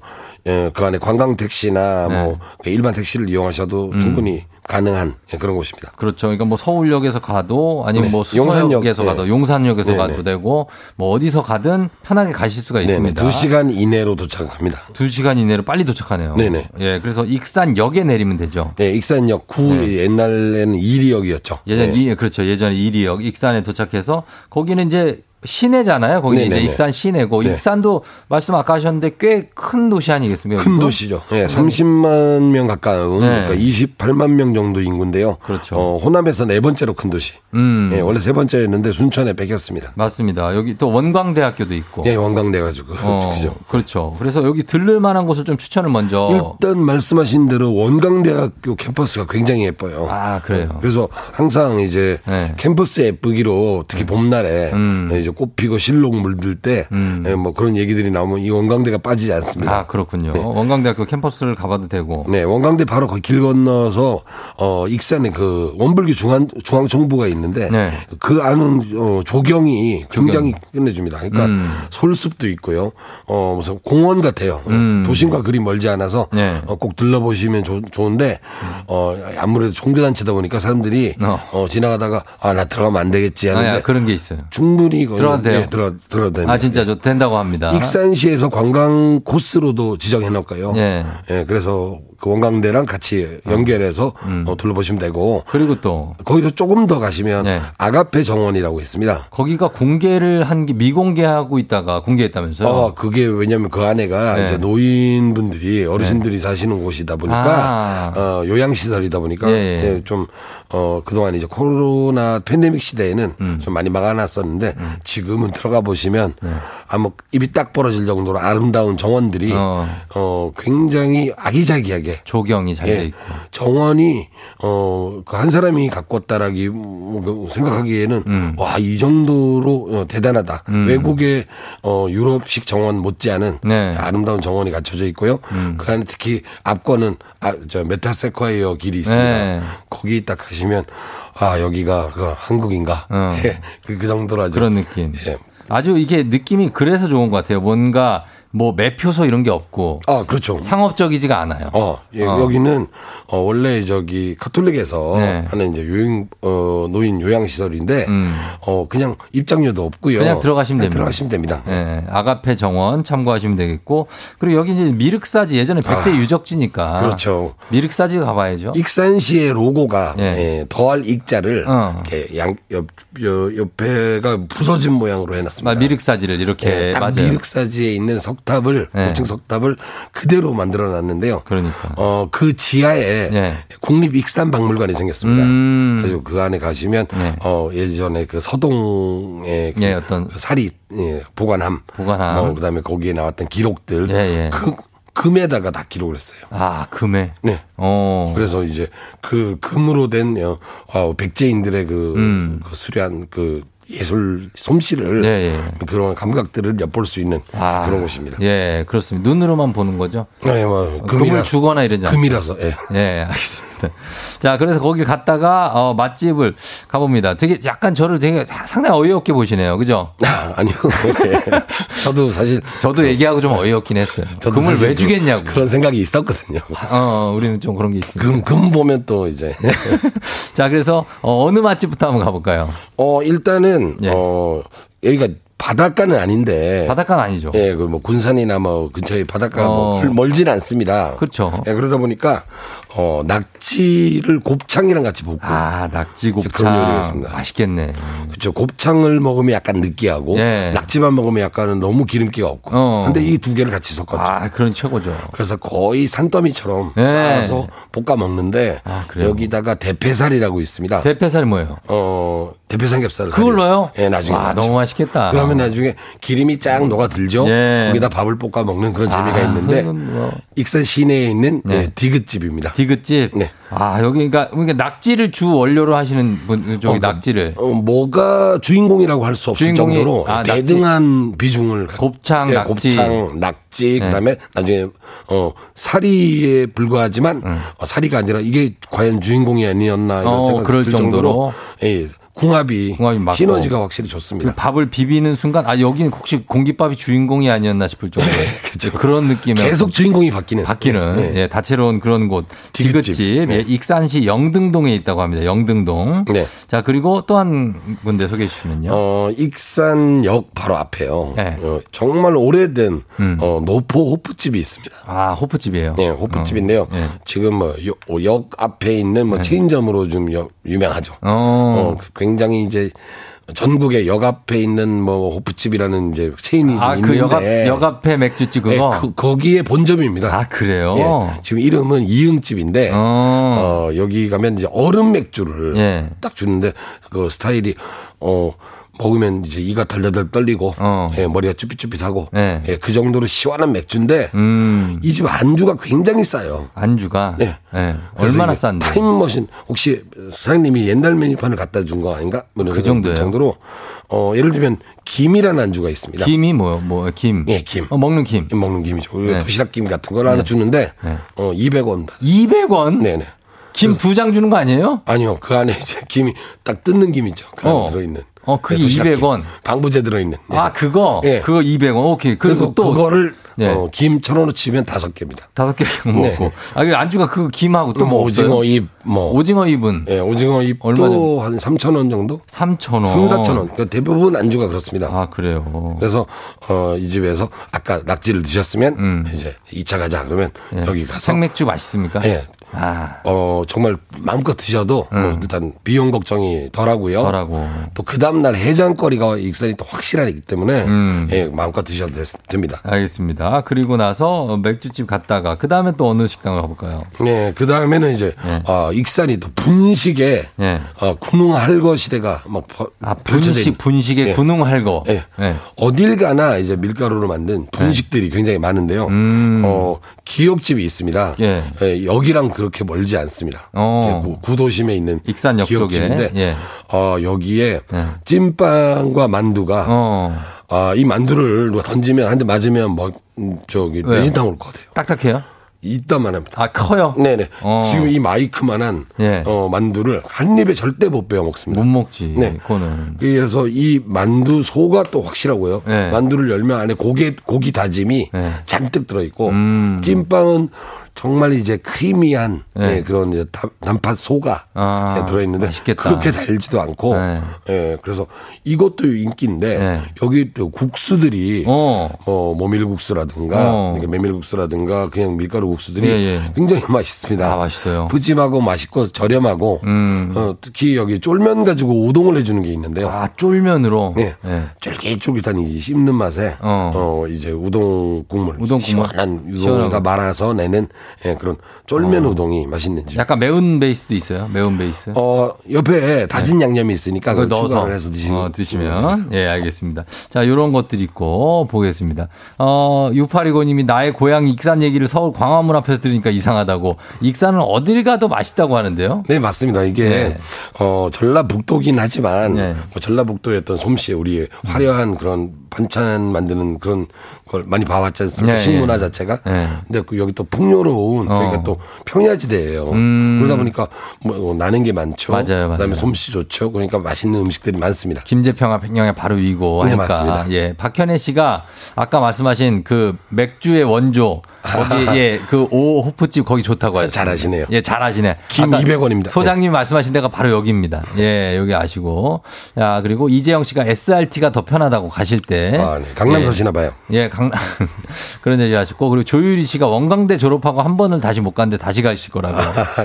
Speaker 13: 예, 그 안에 관광 택시나 뭐 일반 택시를 이용하셔도 충분히 가능한 예, 그런 곳입니다.
Speaker 1: 그렇죠. 그러니까 뭐 서울역에서 가도 아니면
Speaker 13: 네,
Speaker 1: 뭐
Speaker 13: 용산역,
Speaker 1: 수서역에서 가도
Speaker 13: 네.
Speaker 1: 용산역에서
Speaker 13: 네,
Speaker 1: 가도
Speaker 13: 네.
Speaker 1: 되고 뭐 어디서 가든 편하게 가실 수가
Speaker 13: 네,
Speaker 1: 있습니다.
Speaker 13: 두 시간 이내로 도착합니다.
Speaker 1: 두 시간 이내로 빨리 도착하네요.
Speaker 13: 네네.
Speaker 1: 예, 그래서 익산역에 내리면 되죠.
Speaker 13: 네, 익산역 구 옛날에는 이리역이었죠.
Speaker 1: 예전
Speaker 13: 네.
Speaker 1: 이 그렇죠. 예전에 이리역 익산에 도착해서 거기는 이제 시내잖아요. 거기 이제. 익산 시내고
Speaker 13: 네.
Speaker 1: 익산도 말씀 아까 하셨는데 꽤 큰 도시 아니겠습니까?
Speaker 13: 큰? 도시죠. 예, 30만 명 가까운
Speaker 1: 네.
Speaker 13: 그러니까 28만 명 정도 인구인데요.
Speaker 1: 그렇죠.
Speaker 13: 어, 호남에서 네 번째로 큰 도시.
Speaker 1: 음.
Speaker 13: 예, 원래 세 번째였는데 순천에 뺏겼습니다.
Speaker 1: 맞습니다. 여기 또 원광대학교도 있고.
Speaker 13: 예, 원광대 가지고.
Speaker 1: 어,
Speaker 13: 그죠.
Speaker 1: 그렇죠. 그래서 여기 들를 만한 곳을 좀 추천을 먼저.
Speaker 13: 일단 말씀하신 대로 원광대학교 캠퍼스가 굉장히 예뻐요.
Speaker 1: 아, 그래요.
Speaker 13: 그래서 항상 이제
Speaker 1: 네.
Speaker 13: 캠퍼스 예쁘기로 특히 봄날에
Speaker 1: 음.
Speaker 13: 이제 꽃 피고 실록 물들 때뭐 그런 얘기들이 나오면 이 원광대가 빠지지 않습니다.
Speaker 1: 아, 그렇군요. 원광대학교 캠퍼스를 가봐도 되고.
Speaker 13: 네, 원광대 바로 길 건너서 어 익산에 그 원불교 중앙 중앙 정부가 있는데
Speaker 1: 네.
Speaker 13: 그 안은 어 조경이 굉장히 끝내줍니다. 그러니까
Speaker 1: 음.
Speaker 13: 솔숲도 있고요. 어 무슨 공원 같아요.
Speaker 1: 음.
Speaker 13: 도심과 그리 멀지 않아서
Speaker 1: 네.
Speaker 13: 어, 꼭 들러보시면 좋, 좋은데 어 아무래도 종교 단체다 보니까 사람들이
Speaker 1: 어.
Speaker 13: 어, 지나가다가 아 나 들어가면 안 되겠지
Speaker 1: 아,
Speaker 13: 하는데
Speaker 1: 야, 그런 게 있어요.
Speaker 13: 충분히
Speaker 1: 들어가도 돼요?
Speaker 13: 네, 들어 들어도 됩니다.
Speaker 1: 아, 진짜 저 된다고 합니다.
Speaker 13: 익산시에서 관광 코스로도 지정해 놓을까요?
Speaker 1: 예.
Speaker 13: 예, 그래서 그 원광대랑 같이 연결해서 어, 둘러보시면 되고
Speaker 1: 그리고 또
Speaker 13: 거기서 조금 더 가시면
Speaker 1: 네.
Speaker 13: 아가페 정원이라고 있습니다.
Speaker 1: 거기가 공개를 한 게 미공개하고 있다가 공개했다면서요?
Speaker 13: 어, 그게 왜냐면 그 안에가
Speaker 1: 네.
Speaker 13: 이제 노인분들이 어르신들이 사시는 곳이다 보니까
Speaker 1: 아.
Speaker 13: 어, 요양시설이다 보니까
Speaker 1: 예, 예.
Speaker 13: 예, 좀 어, 그동안 이제 코로나 팬데믹 시대에는
Speaker 1: 음.
Speaker 13: 좀 많이 막아놨었는데 지금은 들어가 보시면
Speaker 1: 네.
Speaker 13: 아뭐 입이 딱 벌어질 정도로 아름다운 정원들이
Speaker 1: 어.
Speaker 13: 어, 굉장히 아기자기하게
Speaker 1: 조경이 잘돼
Speaker 13: 예.
Speaker 1: 있고.
Speaker 13: 정원이 어, 그한 사람이 그 생각하기에는
Speaker 1: 음.
Speaker 13: 와, 이 정도로 어, 대단하다. 외국의 어, 유럽식 정원 못지않은
Speaker 1: 네.
Speaker 13: 아름다운 정원이 갖춰져 있고요. 그 안에 특히 앞권은 아, 저 메타세콰이어 길이 있습니다.
Speaker 1: 네.
Speaker 13: 거기 딱 가시면 아, 여기가 그 한국인가.
Speaker 1: 어.
Speaker 13: 예, 그, 그 정도로 아주
Speaker 1: 그런 느낌.
Speaker 13: 예.
Speaker 1: 아주 이게 느낌이 그래서 좋은 것 같아요. 뭔가 뭐 매표소 이런 게 없고
Speaker 13: 아, 그렇죠.
Speaker 1: 상업적이지가 않아요.
Speaker 13: 어, 예,
Speaker 1: 어.
Speaker 13: 여기는 어, 원래 저기 카톨릭에서
Speaker 1: 네.
Speaker 13: 하는 이제 요양 어, 노인 요양 시설인데
Speaker 1: 음.
Speaker 13: 어 그냥 입장료도 없고요.
Speaker 1: 그냥 들어가시면 됩니다.
Speaker 13: 들어가시면 됩니다.
Speaker 1: 예, 아가페 정원 참고하시면 되겠고 그리고 여기 이제 미륵사지 예전에 백제 유적지니까
Speaker 13: 아, 그렇죠.
Speaker 1: 미륵사지 가봐야죠.
Speaker 13: 익산시의 로고가
Speaker 1: 예.
Speaker 13: 예, 더할 익자를
Speaker 1: 어.
Speaker 13: 이렇게 양, 옆, 옆, 옆에가 부서진 모양으로 해놨습니다.
Speaker 1: 아, 미륵사지를 이렇게
Speaker 13: 예, 딱
Speaker 1: 맞아요.
Speaker 13: 미륵사지에 있는 석 탑을
Speaker 1: 네.
Speaker 13: 고층 석탑을 그대로 만들어 놨는데요.
Speaker 1: 그러니까.
Speaker 13: 어, 그 지하에
Speaker 1: 네.
Speaker 13: 국립 익산 박물관이 생겼습니다.
Speaker 1: 음.
Speaker 13: 그래서 그 안에 가시면
Speaker 1: 네.
Speaker 13: 어, 예전에 그 서동의 그
Speaker 1: 예, 어떤
Speaker 13: 사리 예, 보관함,
Speaker 1: 보관함.
Speaker 13: 어, 그다음에 거기에 나왔던 기록들
Speaker 1: 예, 예.
Speaker 13: 그 금에다가 다 기록을 했어요.
Speaker 1: 아 금에.
Speaker 13: 네.
Speaker 1: 어.
Speaker 13: 그래서 이제 그 금으로 된 어, 어, 백제인들의 그,
Speaker 1: 음.
Speaker 13: 그 수려한 그 예술 솜씨를
Speaker 1: 예, 예.
Speaker 13: 그런 감각들을 엿볼 수 있는
Speaker 1: 아,
Speaker 13: 그런 곳입니다.
Speaker 1: 예, 그렇습니다. 눈으로만 보는 거죠.
Speaker 13: 네, 뭐
Speaker 1: 금을 주거나 이러지 않죠.
Speaker 13: 금이라서 예.
Speaker 1: 예, 알겠습니다. 자, 그래서 거기 갔다가 어, 맛집을 가봅니다. 되게 약간 저를 되게 상당히 어이없게 보시네요. 그죠?
Speaker 13: 아, 아니요. 예. 저도 사실
Speaker 1: 저도 얘기하고 좀 어이없긴 했어요.
Speaker 13: 저도
Speaker 1: 금을 왜
Speaker 13: 그-
Speaker 1: 주겠냐고.
Speaker 13: 그런 생각이 있었거든요.
Speaker 1: 어, 우리는 좀 그런 게 있습니다.
Speaker 13: 금, 금 보면 또 이제.
Speaker 1: 자, 그래서 어, 어느 맛집부터 한번 가볼까요?
Speaker 13: 어, 일단은,
Speaker 1: 예.
Speaker 13: 어, 여기가 바닷가는 아닌데.
Speaker 1: 바닷가는 아니죠.
Speaker 13: 예, 그 뭐 군산이나 뭐 근처에 바닷가가 뭐
Speaker 1: 어.
Speaker 13: 멀- 멀지는 않습니다.
Speaker 1: 그렇죠.
Speaker 13: 예, 그러다 보니까 어, 낙지를 곱창이랑 같이 볶고.
Speaker 1: 아, 낙지
Speaker 13: 그런
Speaker 1: 곱창. 맛있겠네.
Speaker 13: 그렇죠. 곱창을 먹으면 약간 느끼하고
Speaker 1: 예.
Speaker 13: 낙지만 먹으면 약간은 너무 기름기가 없고.
Speaker 1: 어.
Speaker 13: 근데 이 두 개를 같이 섞었죠.
Speaker 1: 아, 그런 최고죠.
Speaker 13: 그래서 거의 산더미처럼
Speaker 1: 예.
Speaker 13: 쌓아서 볶아 먹는데
Speaker 1: 아, 그래요?
Speaker 13: 여기다가 대패살이라고 있습니다.
Speaker 1: 대패살이 뭐예요?
Speaker 13: 어, 대패 삼겹살을
Speaker 1: 그걸
Speaker 13: 살이-
Speaker 1: 넣어요?
Speaker 13: 예, 나중에
Speaker 1: 와,
Speaker 13: 넣죠.
Speaker 1: 너무 맛있겠다.
Speaker 13: 그러면 나중에 기름이 쫙 녹아들죠.
Speaker 1: 예.
Speaker 13: 거기다 밥을 볶아 먹는 그런 재미가
Speaker 1: 아,
Speaker 13: 있는데
Speaker 1: 뭐.
Speaker 13: 익산 시내에 있는
Speaker 1: 네.
Speaker 13: 예, 디귿집입니다.
Speaker 1: 디귿집.
Speaker 13: 네.
Speaker 1: 아, 여기 그러니까, 그러니까 낙지를 주 원료로 하시는 분 저기
Speaker 13: 어, 그-
Speaker 1: 낙지를
Speaker 13: 어, 뭐가 주인공이라고 할 수 없을
Speaker 1: 주인공이-
Speaker 13: 정도로
Speaker 1: 아, 낙지.
Speaker 13: 대등한 비중을 가-
Speaker 1: 곱창,
Speaker 13: 예,
Speaker 1: 낙지.
Speaker 13: 곱창, 낙지,
Speaker 1: 네.
Speaker 13: 그다음에 나중에 어 사리에 불과하지만
Speaker 1: 음.
Speaker 13: 어, 사리가 아니라 이게 과연 주인공이 아니었나 이런
Speaker 1: 어,
Speaker 13: 생각이
Speaker 1: 그럴
Speaker 13: 들
Speaker 1: 정도로?
Speaker 13: 정도로 예, 궁합이,
Speaker 1: 궁합이 맞고.
Speaker 13: 시너지가 확실히 좋습니다.
Speaker 1: 그 밥을 비비는 순간 아 여기는 혹시 공깃밥이 주인공이 아니었나 싶을 정도의 그런 느낌의
Speaker 13: 네, 계속 주인공이 바뀌는
Speaker 1: 바뀌는
Speaker 13: 네.
Speaker 1: 예, 다채로운 그런 곳
Speaker 13: 디귿집.
Speaker 1: 디귿집 예, 익산시 영등동에 있다고 합니다. 영등동.
Speaker 13: 네.
Speaker 1: 자 그리고 또 한 군데 소개해 주시면요.
Speaker 13: 어, 익산역 바로 앞에요.
Speaker 1: 네.
Speaker 13: 어, 정말 오래된
Speaker 1: 음.
Speaker 13: 어, 노포 호프집이 있습니다.
Speaker 1: 아 호프집이에요.
Speaker 13: 네, 호프집인데요.
Speaker 1: 어, 네.
Speaker 13: 지금 뭐 역 앞에 있는 뭐 체인점으로 좀 여- 유명하죠.
Speaker 1: 어.
Speaker 13: 어, 굉장히 이제 전국에 역 앞에 있는 뭐 호프집이라는 이제 체인이 좀
Speaker 1: 아,
Speaker 13: 있는데
Speaker 1: 그 역앞, 역앞에 맥주집 그거?
Speaker 13: 네, 그, 거기에 본점입니다.
Speaker 1: 아, 그래요?
Speaker 13: 예, 지금 이름은 이응집인데 어. 여기 가면 이제 얼음 맥주를
Speaker 1: 예.
Speaker 13: 딱 주는데 그 스타일이 어 먹으면 이제 이가 덜덜덜 떨리고 예, 머리가 쭈삣쭈삣하고
Speaker 1: 어. 네.
Speaker 13: 예, 그 정도로 시원한 맥주인데
Speaker 1: 음.
Speaker 13: 이집 안주가 굉장히 싸요.
Speaker 1: 안주가
Speaker 13: 네.
Speaker 1: 예.
Speaker 13: 그래서
Speaker 1: 얼마나 싼데?
Speaker 13: 타임머신 혹시 사장님이 옛날 메뉴판을 갖다 준 거 아닌가?
Speaker 1: 뭐그 정도예요?
Speaker 13: 정도로 어 예를 들면 김이라는 안주가 있습니다.
Speaker 1: 김이 뭐요? 뭐 김?
Speaker 13: 예, 김.
Speaker 1: 어, 먹는 김.
Speaker 13: 먹는 김이죠.
Speaker 1: 네.
Speaker 13: 도시락 김 같은 걸 하나 주는데 어 200원.
Speaker 1: 200원?
Speaker 13: 네네.
Speaker 1: 김 두 장 주는 거 아니에요?
Speaker 13: 아니요. 그 안에 이제 김이 딱 뜯는 김이죠. 그 안에
Speaker 1: 어.
Speaker 13: 들어있는.
Speaker 1: 어, 그게
Speaker 13: 네, 도시락 김.
Speaker 1: 200원.
Speaker 13: 방부제 들어있는. 네.
Speaker 1: 아, 그거?
Speaker 13: 예.
Speaker 1: 그거 200원. 오케이.
Speaker 13: 그래서
Speaker 1: 그리고 또
Speaker 13: 그거를
Speaker 1: 예.
Speaker 13: 어, 김 천 원으로 치면 다섯 개입니다.
Speaker 1: 다섯 개 먹고.
Speaker 13: 네.
Speaker 1: 아, 그 안주가 그 김하고 또
Speaker 13: 뭐? 오징어 잎, 뭐.
Speaker 1: 오징어 잎은
Speaker 13: 예, 오징어 잎도 한 3천 원 정도?
Speaker 1: 3천
Speaker 13: 3,
Speaker 1: 원.
Speaker 13: 4천 원. 그 대부분 안주가 그렇습니다.
Speaker 1: 아, 그래요.
Speaker 13: 그래서 어, 이 집에서 아까 낙지를 드셨으면 이제 2차 가자 그러면 여기 가서
Speaker 1: 음. 생맥주 맛있습니까?
Speaker 13: 예.
Speaker 1: 아.
Speaker 13: 어, 정말 마음껏 드셔도 뭐 일단 비용 걱정이 덜하고요.
Speaker 1: 덜하고.
Speaker 13: 또 그 다음 날 해장거리가 익산이 또 확실하기 때문에
Speaker 1: 음.
Speaker 13: 예, 마음껏 드셔도 됐- 됩니다.
Speaker 1: 알겠습니다. 그리고 나서 맥주집 갔다가 그 다음에 또 어느 식당을 가볼까요?
Speaker 13: 네, 그 다음에는 이제 어, 익산이 또 분식에
Speaker 1: 예.
Speaker 13: 어, 군웅 할거 시대가 막 버-
Speaker 1: 아, 분식, 분식에
Speaker 13: 예.
Speaker 1: 군웅 할거.
Speaker 13: 예.
Speaker 1: 예.
Speaker 13: 어딜 가나 이제 밀가루로 만든 분식들이 굉장히 많은데요. 어, 기역집이 있습니다.
Speaker 1: 음. 예.
Speaker 13: 예, 여기랑 그렇게 멀지 않습니다.
Speaker 1: 어.
Speaker 13: 예, 구- 구도심에 있는
Speaker 1: 익산역
Speaker 13: 기역집인데.
Speaker 1: 예.
Speaker 13: 어, 여기에 찐빵과 만두가
Speaker 1: 어.
Speaker 13: 아, 이 만두를 누가 던지면 한 대 맞으면 뭐 음, 저기? 내진탕 올 것 같아요.
Speaker 1: 딱딱해요?
Speaker 13: 이따만 합니다.
Speaker 1: 아, 커요?
Speaker 13: 네네.
Speaker 1: 어.
Speaker 13: 지금 이 마이크만한
Speaker 1: 예.
Speaker 13: 어, 만두를 한 입에 절대 못 베어 먹습니다.
Speaker 1: 못 먹지.
Speaker 13: 네.
Speaker 1: 그거는.
Speaker 13: 그래서 이 만두 소가 또 확실하고요.
Speaker 1: 네.
Speaker 13: 만두를 열면 안에 고기 고기 다짐이 잔뜩 들어 있고
Speaker 1: 음.
Speaker 13: 찐빵은 정말 이제 크리미한
Speaker 1: 네.
Speaker 13: 예, 그런 이제 단- 단팥 소가
Speaker 1: 아,
Speaker 13: 예, 들어 있는데
Speaker 1: 맛있겠다.
Speaker 13: 그렇게 달지도 않고
Speaker 1: 네.
Speaker 13: 예, 그래서 이것도 인기인데 여기 또 국수들이
Speaker 1: 어.
Speaker 13: 뭐 모밀국수라든가
Speaker 1: 어.
Speaker 13: 그러니까 메밀국수라든가 그냥 밀가루 국수들이
Speaker 1: 예, 예.
Speaker 13: 굉장히 맛있습니다.
Speaker 1: 아, 맛있어요.
Speaker 13: 푸짐하고 맛있고 저렴하고
Speaker 1: 음.
Speaker 13: 어, 특히 여기 쫄면 가지고 우동을 해주는 게 있는데요.
Speaker 1: 아, 쫄면으로?
Speaker 13: 네.
Speaker 1: 예.
Speaker 13: 쫄깃쫄깃한 이 씹는 맛에 어. 이제 우동 국물,
Speaker 1: 우동 국물.
Speaker 13: 시원한 우동에다. 말아서 내는 예, 그런 쫄면 우동이 맛있는 집.
Speaker 1: 약간 매운 베이스도 있어요. 매운 베이스.
Speaker 13: 어 옆에 다진 양념이 있으니까 그걸
Speaker 1: 넣어서
Speaker 13: 해서 드시면
Speaker 1: 어, 드시면 예 알겠습니다. 자 요런 것들 있고 보겠습니다. 어 6825님이 나의 고향 익산 얘기를 서울 광화문 앞에서 들으니까 이상하다고 익산은 어딜 가도 맛있다고 하는데요.
Speaker 13: 네 맞습니다. 이게
Speaker 1: 네.
Speaker 13: 어 전라북도긴 하지만 뭐 전라북도의 어떤 솜씨 우리 화려한 그런 반찬 만드는 그런 걸 많이 봐왔지 않습니까?
Speaker 1: 네,
Speaker 13: 식문화
Speaker 1: 예.
Speaker 13: 자체가.
Speaker 1: 네.
Speaker 13: 근데 그 여기 또 풍요로 운 그러니까
Speaker 1: 어.
Speaker 13: 또 평야지대예요.
Speaker 1: 음.
Speaker 13: 그러다 보니까 뭐 나는 게 많죠.
Speaker 1: 맞아요,
Speaker 13: 그다음에
Speaker 1: 맞아요.
Speaker 13: 솜씨 좋죠. 그러니까 맛있는 음식들이 많습니다.
Speaker 1: 김제평화 백령의 바로 위고
Speaker 13: 네,
Speaker 1: 하니까
Speaker 13: 맞습니다.
Speaker 1: 예 박현애 씨가 아까 말씀하신 그 맥주의 원조 거기 예 그 오 호프집 거기 좋다고 하셨어요.
Speaker 13: 잘하시네요.
Speaker 1: 예 잘하시네.
Speaker 13: 김
Speaker 1: 아까
Speaker 13: 200원입니다.
Speaker 1: 소장님 말씀하신 데가 바로 여기입니다. 예 여기 아시고 야 그리고 이재영 씨가 SRT가 더 편하다고 가실 때
Speaker 13: 아, 네. 강남
Speaker 1: 예.
Speaker 13: 사시나 봐요.
Speaker 1: 예, 강, 그런 얘기 하셨고, 그리고 조유리 씨가 원광대 졸업하고 한 번을 다시 못 갔는데 다시 가실 거라고.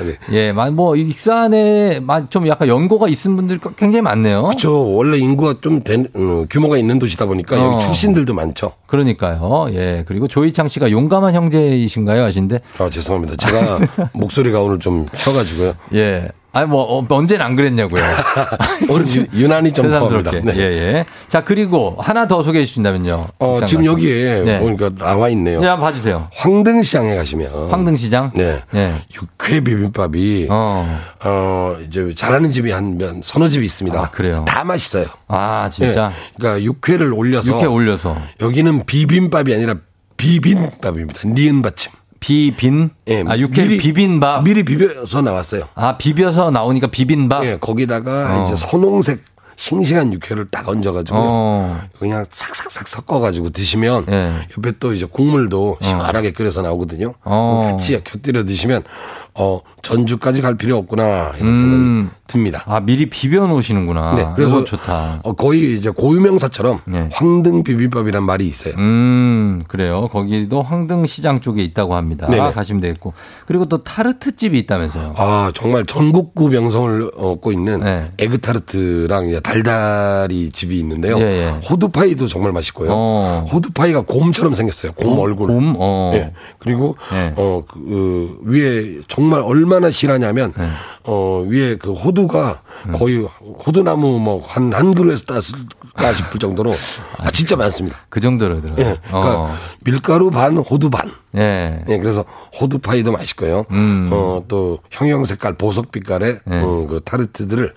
Speaker 13: 네.
Speaker 1: 예, 만- 뭐, 익산에 만- 좀 약간 연고가 있은 분들 굉장히 많네요.
Speaker 13: 그렇죠. 원래 인구가 좀 된, 음, 규모가 있는 도시다 보니까
Speaker 1: 어.
Speaker 13: 여기 출신들도 많죠.
Speaker 1: 그러니까요. 예. 그리고 조이창 씨가 용감한 형 제이신가요? 하신데.
Speaker 13: 아, 죄송합니다. 제가 목소리가 오늘 좀 쉬어가지고요.
Speaker 1: 예. 아니, 뭐, 어, 언제는 안 그랬냐고요.
Speaker 13: 오늘 유- 유난히 좀. 더합니다. 네.
Speaker 1: 예, 예. 자, 그리고 하나 더 소개해 주신다면요.
Speaker 13: 어, 지금. 여기에
Speaker 1: 네.
Speaker 13: 보니까 나와 있네요.
Speaker 1: 예, 한번 봐주세요.
Speaker 13: 황등시장에 가시면.
Speaker 1: 황등시장?
Speaker 13: 네.
Speaker 1: 네.
Speaker 13: 육회 비빔밥이 어. 이제 잘하는 집이 한 몇- 서너 집이 있습니다.
Speaker 1: 아, 그래요?
Speaker 13: 다 맛있어요.
Speaker 1: 아, 진짜?
Speaker 13: 네. 그러니까 육회를 올려서
Speaker 1: 육회 올려서.
Speaker 13: 여기는 비빔밥이 아니라 비빔밥입니다. 니은 받침.
Speaker 1: 비빈?
Speaker 13: 예,
Speaker 1: 아, 육회
Speaker 13: 미리-
Speaker 1: 비빈밥.
Speaker 13: 미리 비벼서 나왔어요.
Speaker 1: 아, 비벼서 나오니까 비빈밥?
Speaker 13: 예, 거기다가
Speaker 1: 어.
Speaker 13: 이제 선홍색 싱싱한 육회를 딱 얹어가지고
Speaker 1: 어.
Speaker 13: 그냥 싹싹싹 섞어가지고 드시면
Speaker 1: 예.
Speaker 13: 옆에 또 이제 국물도 시원하게 끓여서 나오거든요.
Speaker 1: 어.
Speaker 13: 같이 곁들여 드시면 어 전주까지 갈 필요 없구나 이런
Speaker 1: 음.
Speaker 13: 생각이 듭니다.
Speaker 1: 아, 미리 비벼 놓으시는구나.
Speaker 13: 네, 그래서
Speaker 1: 좋다.
Speaker 13: 어, 거의 이제 고유명사처럼 황등 비빔밥이란 말이 있어요.
Speaker 1: 음, 그래요. 거기도 황등 시장 쪽에 있다고 합니다.
Speaker 13: 네네.
Speaker 1: 가시면 되겠고. 그리고 또 타르트 집이 있다면서요.
Speaker 13: 아 정말 전국구 명성을 얻고 있는
Speaker 1: 네.
Speaker 13: 에그 타르트랑 이제 달달이 집이 있는데요.
Speaker 1: 예, 예.
Speaker 13: 호두파이도 정말 맛있고요.
Speaker 1: 어.
Speaker 13: 호두파이가 곰처럼 생겼어요. 곰, 얼굴.
Speaker 1: 곰? 어.
Speaker 13: 예. 그리고
Speaker 1: 예.
Speaker 13: 어, 그, 어, 위에 정말 얼마 나 실하냐면
Speaker 1: 네.
Speaker 13: 어, 위에 그 호두가
Speaker 1: 음.
Speaker 13: 거의 호두나무 뭐한한 그루에서 땄을까 싶을 정도로 아, 진짜 많습니다.
Speaker 1: 그 정도로 들어요.
Speaker 13: 예. 그러니까
Speaker 1: 어.
Speaker 13: 밀가루 반 호두 반.
Speaker 1: 예.
Speaker 13: 예, 그래서 호두 파이도 맛있고요.
Speaker 1: 음.
Speaker 13: 어, 또 형형 색깔 보석 빛깔의
Speaker 1: 예.
Speaker 13: 어, 그 타르트들을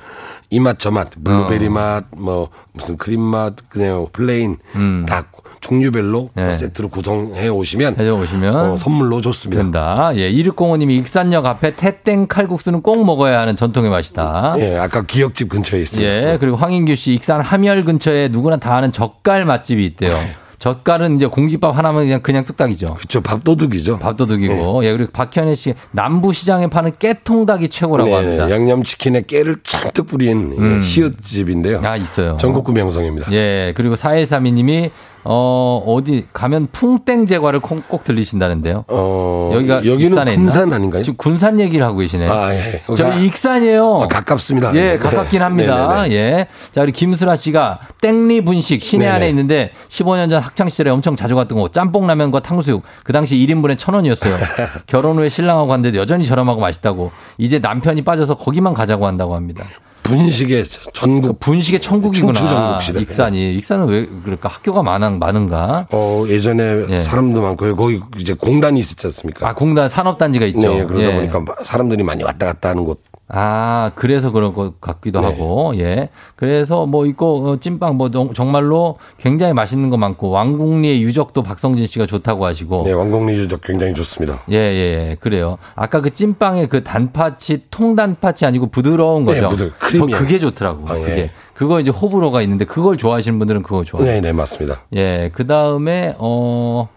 Speaker 13: 이맛 저 맛, 블루베리
Speaker 1: 어.
Speaker 13: 맛, 뭐 무슨 크림 맛, 그냥 plain
Speaker 1: 음.
Speaker 13: 다 종류별로
Speaker 1: 예.
Speaker 13: 세트로 구성해 오시면
Speaker 1: 해줘 오시면
Speaker 13: 어, 선물로 좋습니다.
Speaker 1: 된다. 예, 2605님이 익산역 앞에 태땡 칼국수는 꼭 먹어야 하는 전통의 맛이다.
Speaker 13: 예, 아까 기역집 근처에 있습니다.
Speaker 1: 예, 그리고 황인규 씨 익산 함열 근처에 누구나 다 아는 젓갈 맛집이 있대요. 젓갈은 이제 공깃밥 하나면 그냥 그냥 뚝딱이죠.
Speaker 13: 그렇죠. 밥도둑이죠.
Speaker 1: 밥도둑이고. 예, 그리고 박현애 씨 남부 시장에 파는 깨통닭이 최고라고
Speaker 13: 네,
Speaker 1: 합니다.
Speaker 13: 양념 치킨에 깨를 잔뜩 뿌린 예,
Speaker 1: 음.
Speaker 13: 시읒집인데요.
Speaker 1: 아, 있어요.
Speaker 13: 전국구 명성입니다.
Speaker 1: 예, 그리고 4132님이 어, 어디 가면 풍땡 제과를 꼭, 꼭 들리신다는데요.
Speaker 13: 어,
Speaker 1: 여기가
Speaker 13: 여기는
Speaker 1: 익산에
Speaker 13: 군산
Speaker 1: 있나?
Speaker 13: 아닌가요?
Speaker 1: 지금 군산 얘기를 하고 계시네.
Speaker 13: 아, 예.
Speaker 1: 저희 익산이에요.
Speaker 13: 아, 가깝습니다.
Speaker 1: 예,
Speaker 13: 네.
Speaker 1: 가깝긴 합니다.
Speaker 13: 네네네.
Speaker 1: 예. 자, 우리 김수라 씨가 땡리 분식 시내
Speaker 13: 네네.
Speaker 1: 안에 있는데 15년 전 학창 시절에 엄청 자주 갔던 거 짬뽕 라면과 탕수육. 그 당시 1인분에 1,000원이었어요. 결혼 후에 신랑하고 갔는데 여전히 저렴하고 맛있다고. 이제 남편이 빠져서 거기만 가자고 한다고 합니다.
Speaker 13: 분식의 전국
Speaker 1: 분식의 천국이구나. 익산이. 익산은 왜 그럴까? 학교가 많아, 많은가?
Speaker 13: 어, 예전에
Speaker 1: 예.
Speaker 13: 사람도 많고요. 거기 이제 공단이 있었지 않습니까?
Speaker 1: 아, 공단 산업단지가 있죠.
Speaker 13: 네, 그러다
Speaker 1: 예.
Speaker 13: 보니까 사람들이 많이 왔다 갔다 하는 곳.
Speaker 1: 아, 그래서 그런 것 같기도
Speaker 13: 네.
Speaker 1: 하고, 예. 그래서 뭐 있고, 어, 찐빵 뭐 정- 정말로 굉장히 맛있는 거 많고, 왕궁리의 유적도 박성진 씨가 좋다고 하시고.
Speaker 13: 네, 왕곡리 유적 굉장히 좋습니다.
Speaker 1: 예, 예, 예. 그래요. 아까 그 찐빵의 그 단팥이 통단팥이 아니고 부드러운
Speaker 13: 네,
Speaker 1: 거죠.
Speaker 13: 부드-
Speaker 1: 저. 그게 좋더라고.
Speaker 13: 아, 예.
Speaker 1: 그게. 그거 이제 호불호가 있는데 그걸 좋아하시는 분들은 그거 좋아해요.
Speaker 13: 네, 네, 맞습니다.
Speaker 1: 예, 그 다음에, 어,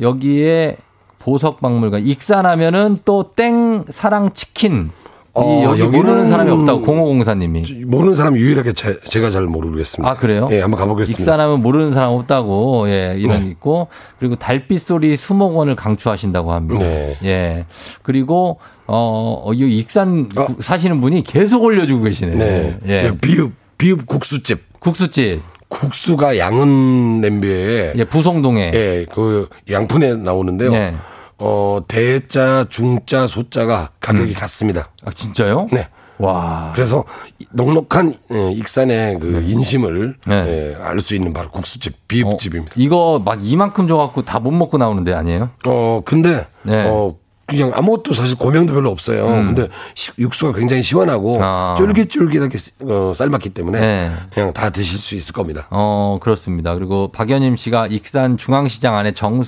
Speaker 1: 여기에 보석박물관. 익산하면은 또 땡 사랑 치킨. 이
Speaker 13: 어,
Speaker 1: 여기 모르는 사람이 없다고 공호공사님이.
Speaker 13: 모르는 사람이 유일하게 제, 제가 잘 모르겠습니다.
Speaker 1: 아 그래요?
Speaker 13: 예, 한번 가보겠습니다.
Speaker 1: 익산하면 모르는 사람 없다고 예 이런
Speaker 13: 네.
Speaker 1: 게 있고 그리고 달빛 소리 수목원을 강추하신다고 합니다.
Speaker 13: 네.
Speaker 1: 예 그리고 어, 이 익산 구- 사시는 분이 계속 올려주고 계시네요.
Speaker 13: 네.
Speaker 1: 예
Speaker 13: 비읍, 비읍 국수집.
Speaker 1: 국수집
Speaker 13: 국수가 양은 냄비에.
Speaker 1: 예 부송동에
Speaker 13: 예, 그 양푼에 나오는데요.
Speaker 1: 네.
Speaker 13: 어, 대자, 중자, 소자가 가격이 같습니다.
Speaker 1: 아 진짜요?
Speaker 13: 네.
Speaker 1: 와
Speaker 13: 그래서 넉넉한 예, 익산의 그 인심을
Speaker 1: 네.
Speaker 13: 예, 알수 있는 바로 국수집, 비읍집입니다.
Speaker 1: 이거 막 이만큼 줘갖고 다 못 먹고 나오는데 아니에요?
Speaker 13: 어, 근데
Speaker 1: 네.
Speaker 13: 어 그냥 아무것도 사실 고명도 별로 없어요.
Speaker 1: 음.
Speaker 13: 근데 시- 육수가 굉장히 시원하고
Speaker 1: 아.
Speaker 13: 쫄깃쫄깃하게 어, 삶았기 때문에
Speaker 1: 네.
Speaker 13: 그냥 다 드실 수 있을 겁니다.
Speaker 1: 어, 그렇습니다. 그리고 박연임 씨가 익산 중앙시장 안에 정,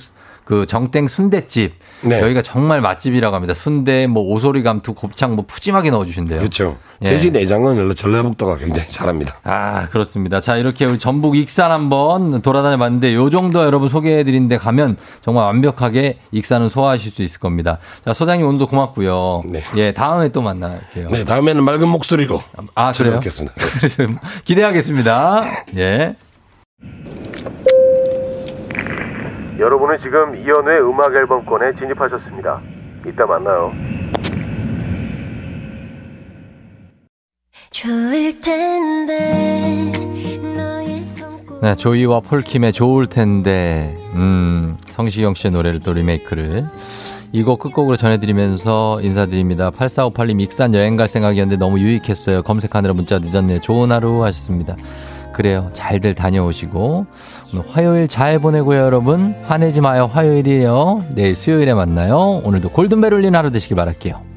Speaker 1: 그 정땡 순대집.
Speaker 13: 네.
Speaker 1: 여기가 정말 맛집이라고 합니다. 순대, 뭐 오소리 감투, 곱창 뭐 푸짐하게 넣어주신대요.
Speaker 13: 그렇죠.
Speaker 1: 예.
Speaker 13: 돼지 내장은 전라북도가 굉장히 잘합니다.
Speaker 1: 아, 그렇습니다. 자, 이렇게 우리 전북 익산 한번 돌아다녀 봤는데 요 정도 여러분 소개해 드린 데 가면 정말 완벽하게 익산을 소화하실 수 있을 겁니다. 자, 소장님 오늘도 고맙고요.
Speaker 13: 네.
Speaker 1: 예, 다음에 또 만날게요.
Speaker 13: 네, 다음에는 맑은 목소리로
Speaker 1: 아, 그래요? 기대하겠습니다. 예.
Speaker 5: 여러분은 지금 이연우의 음악 앨범권에 진입하셨습니다. 이따 만나요.
Speaker 14: 좋을 텐데 너의 손
Speaker 1: 네, 조이와 폴킴의 좋을 텐데, 음, 성시경 씨의 노래를 또 리메이크를. 이곡 끝곡으로 전해드리면서 인사드립니다. 8458님 익산 여행 갈 생각이었는데 너무 유익했어요. 검색하느라 문자 늦었네요. 좋은 하루 하셨습니다. 그래요. 잘들 다녀오시고. 오늘 화요일 잘 보내고요, 여러분. 화내지 마요. 화요일이에요. 내일 수요일에 만나요. 오늘도 골든벨 울린 하루 되시길 바랄게요.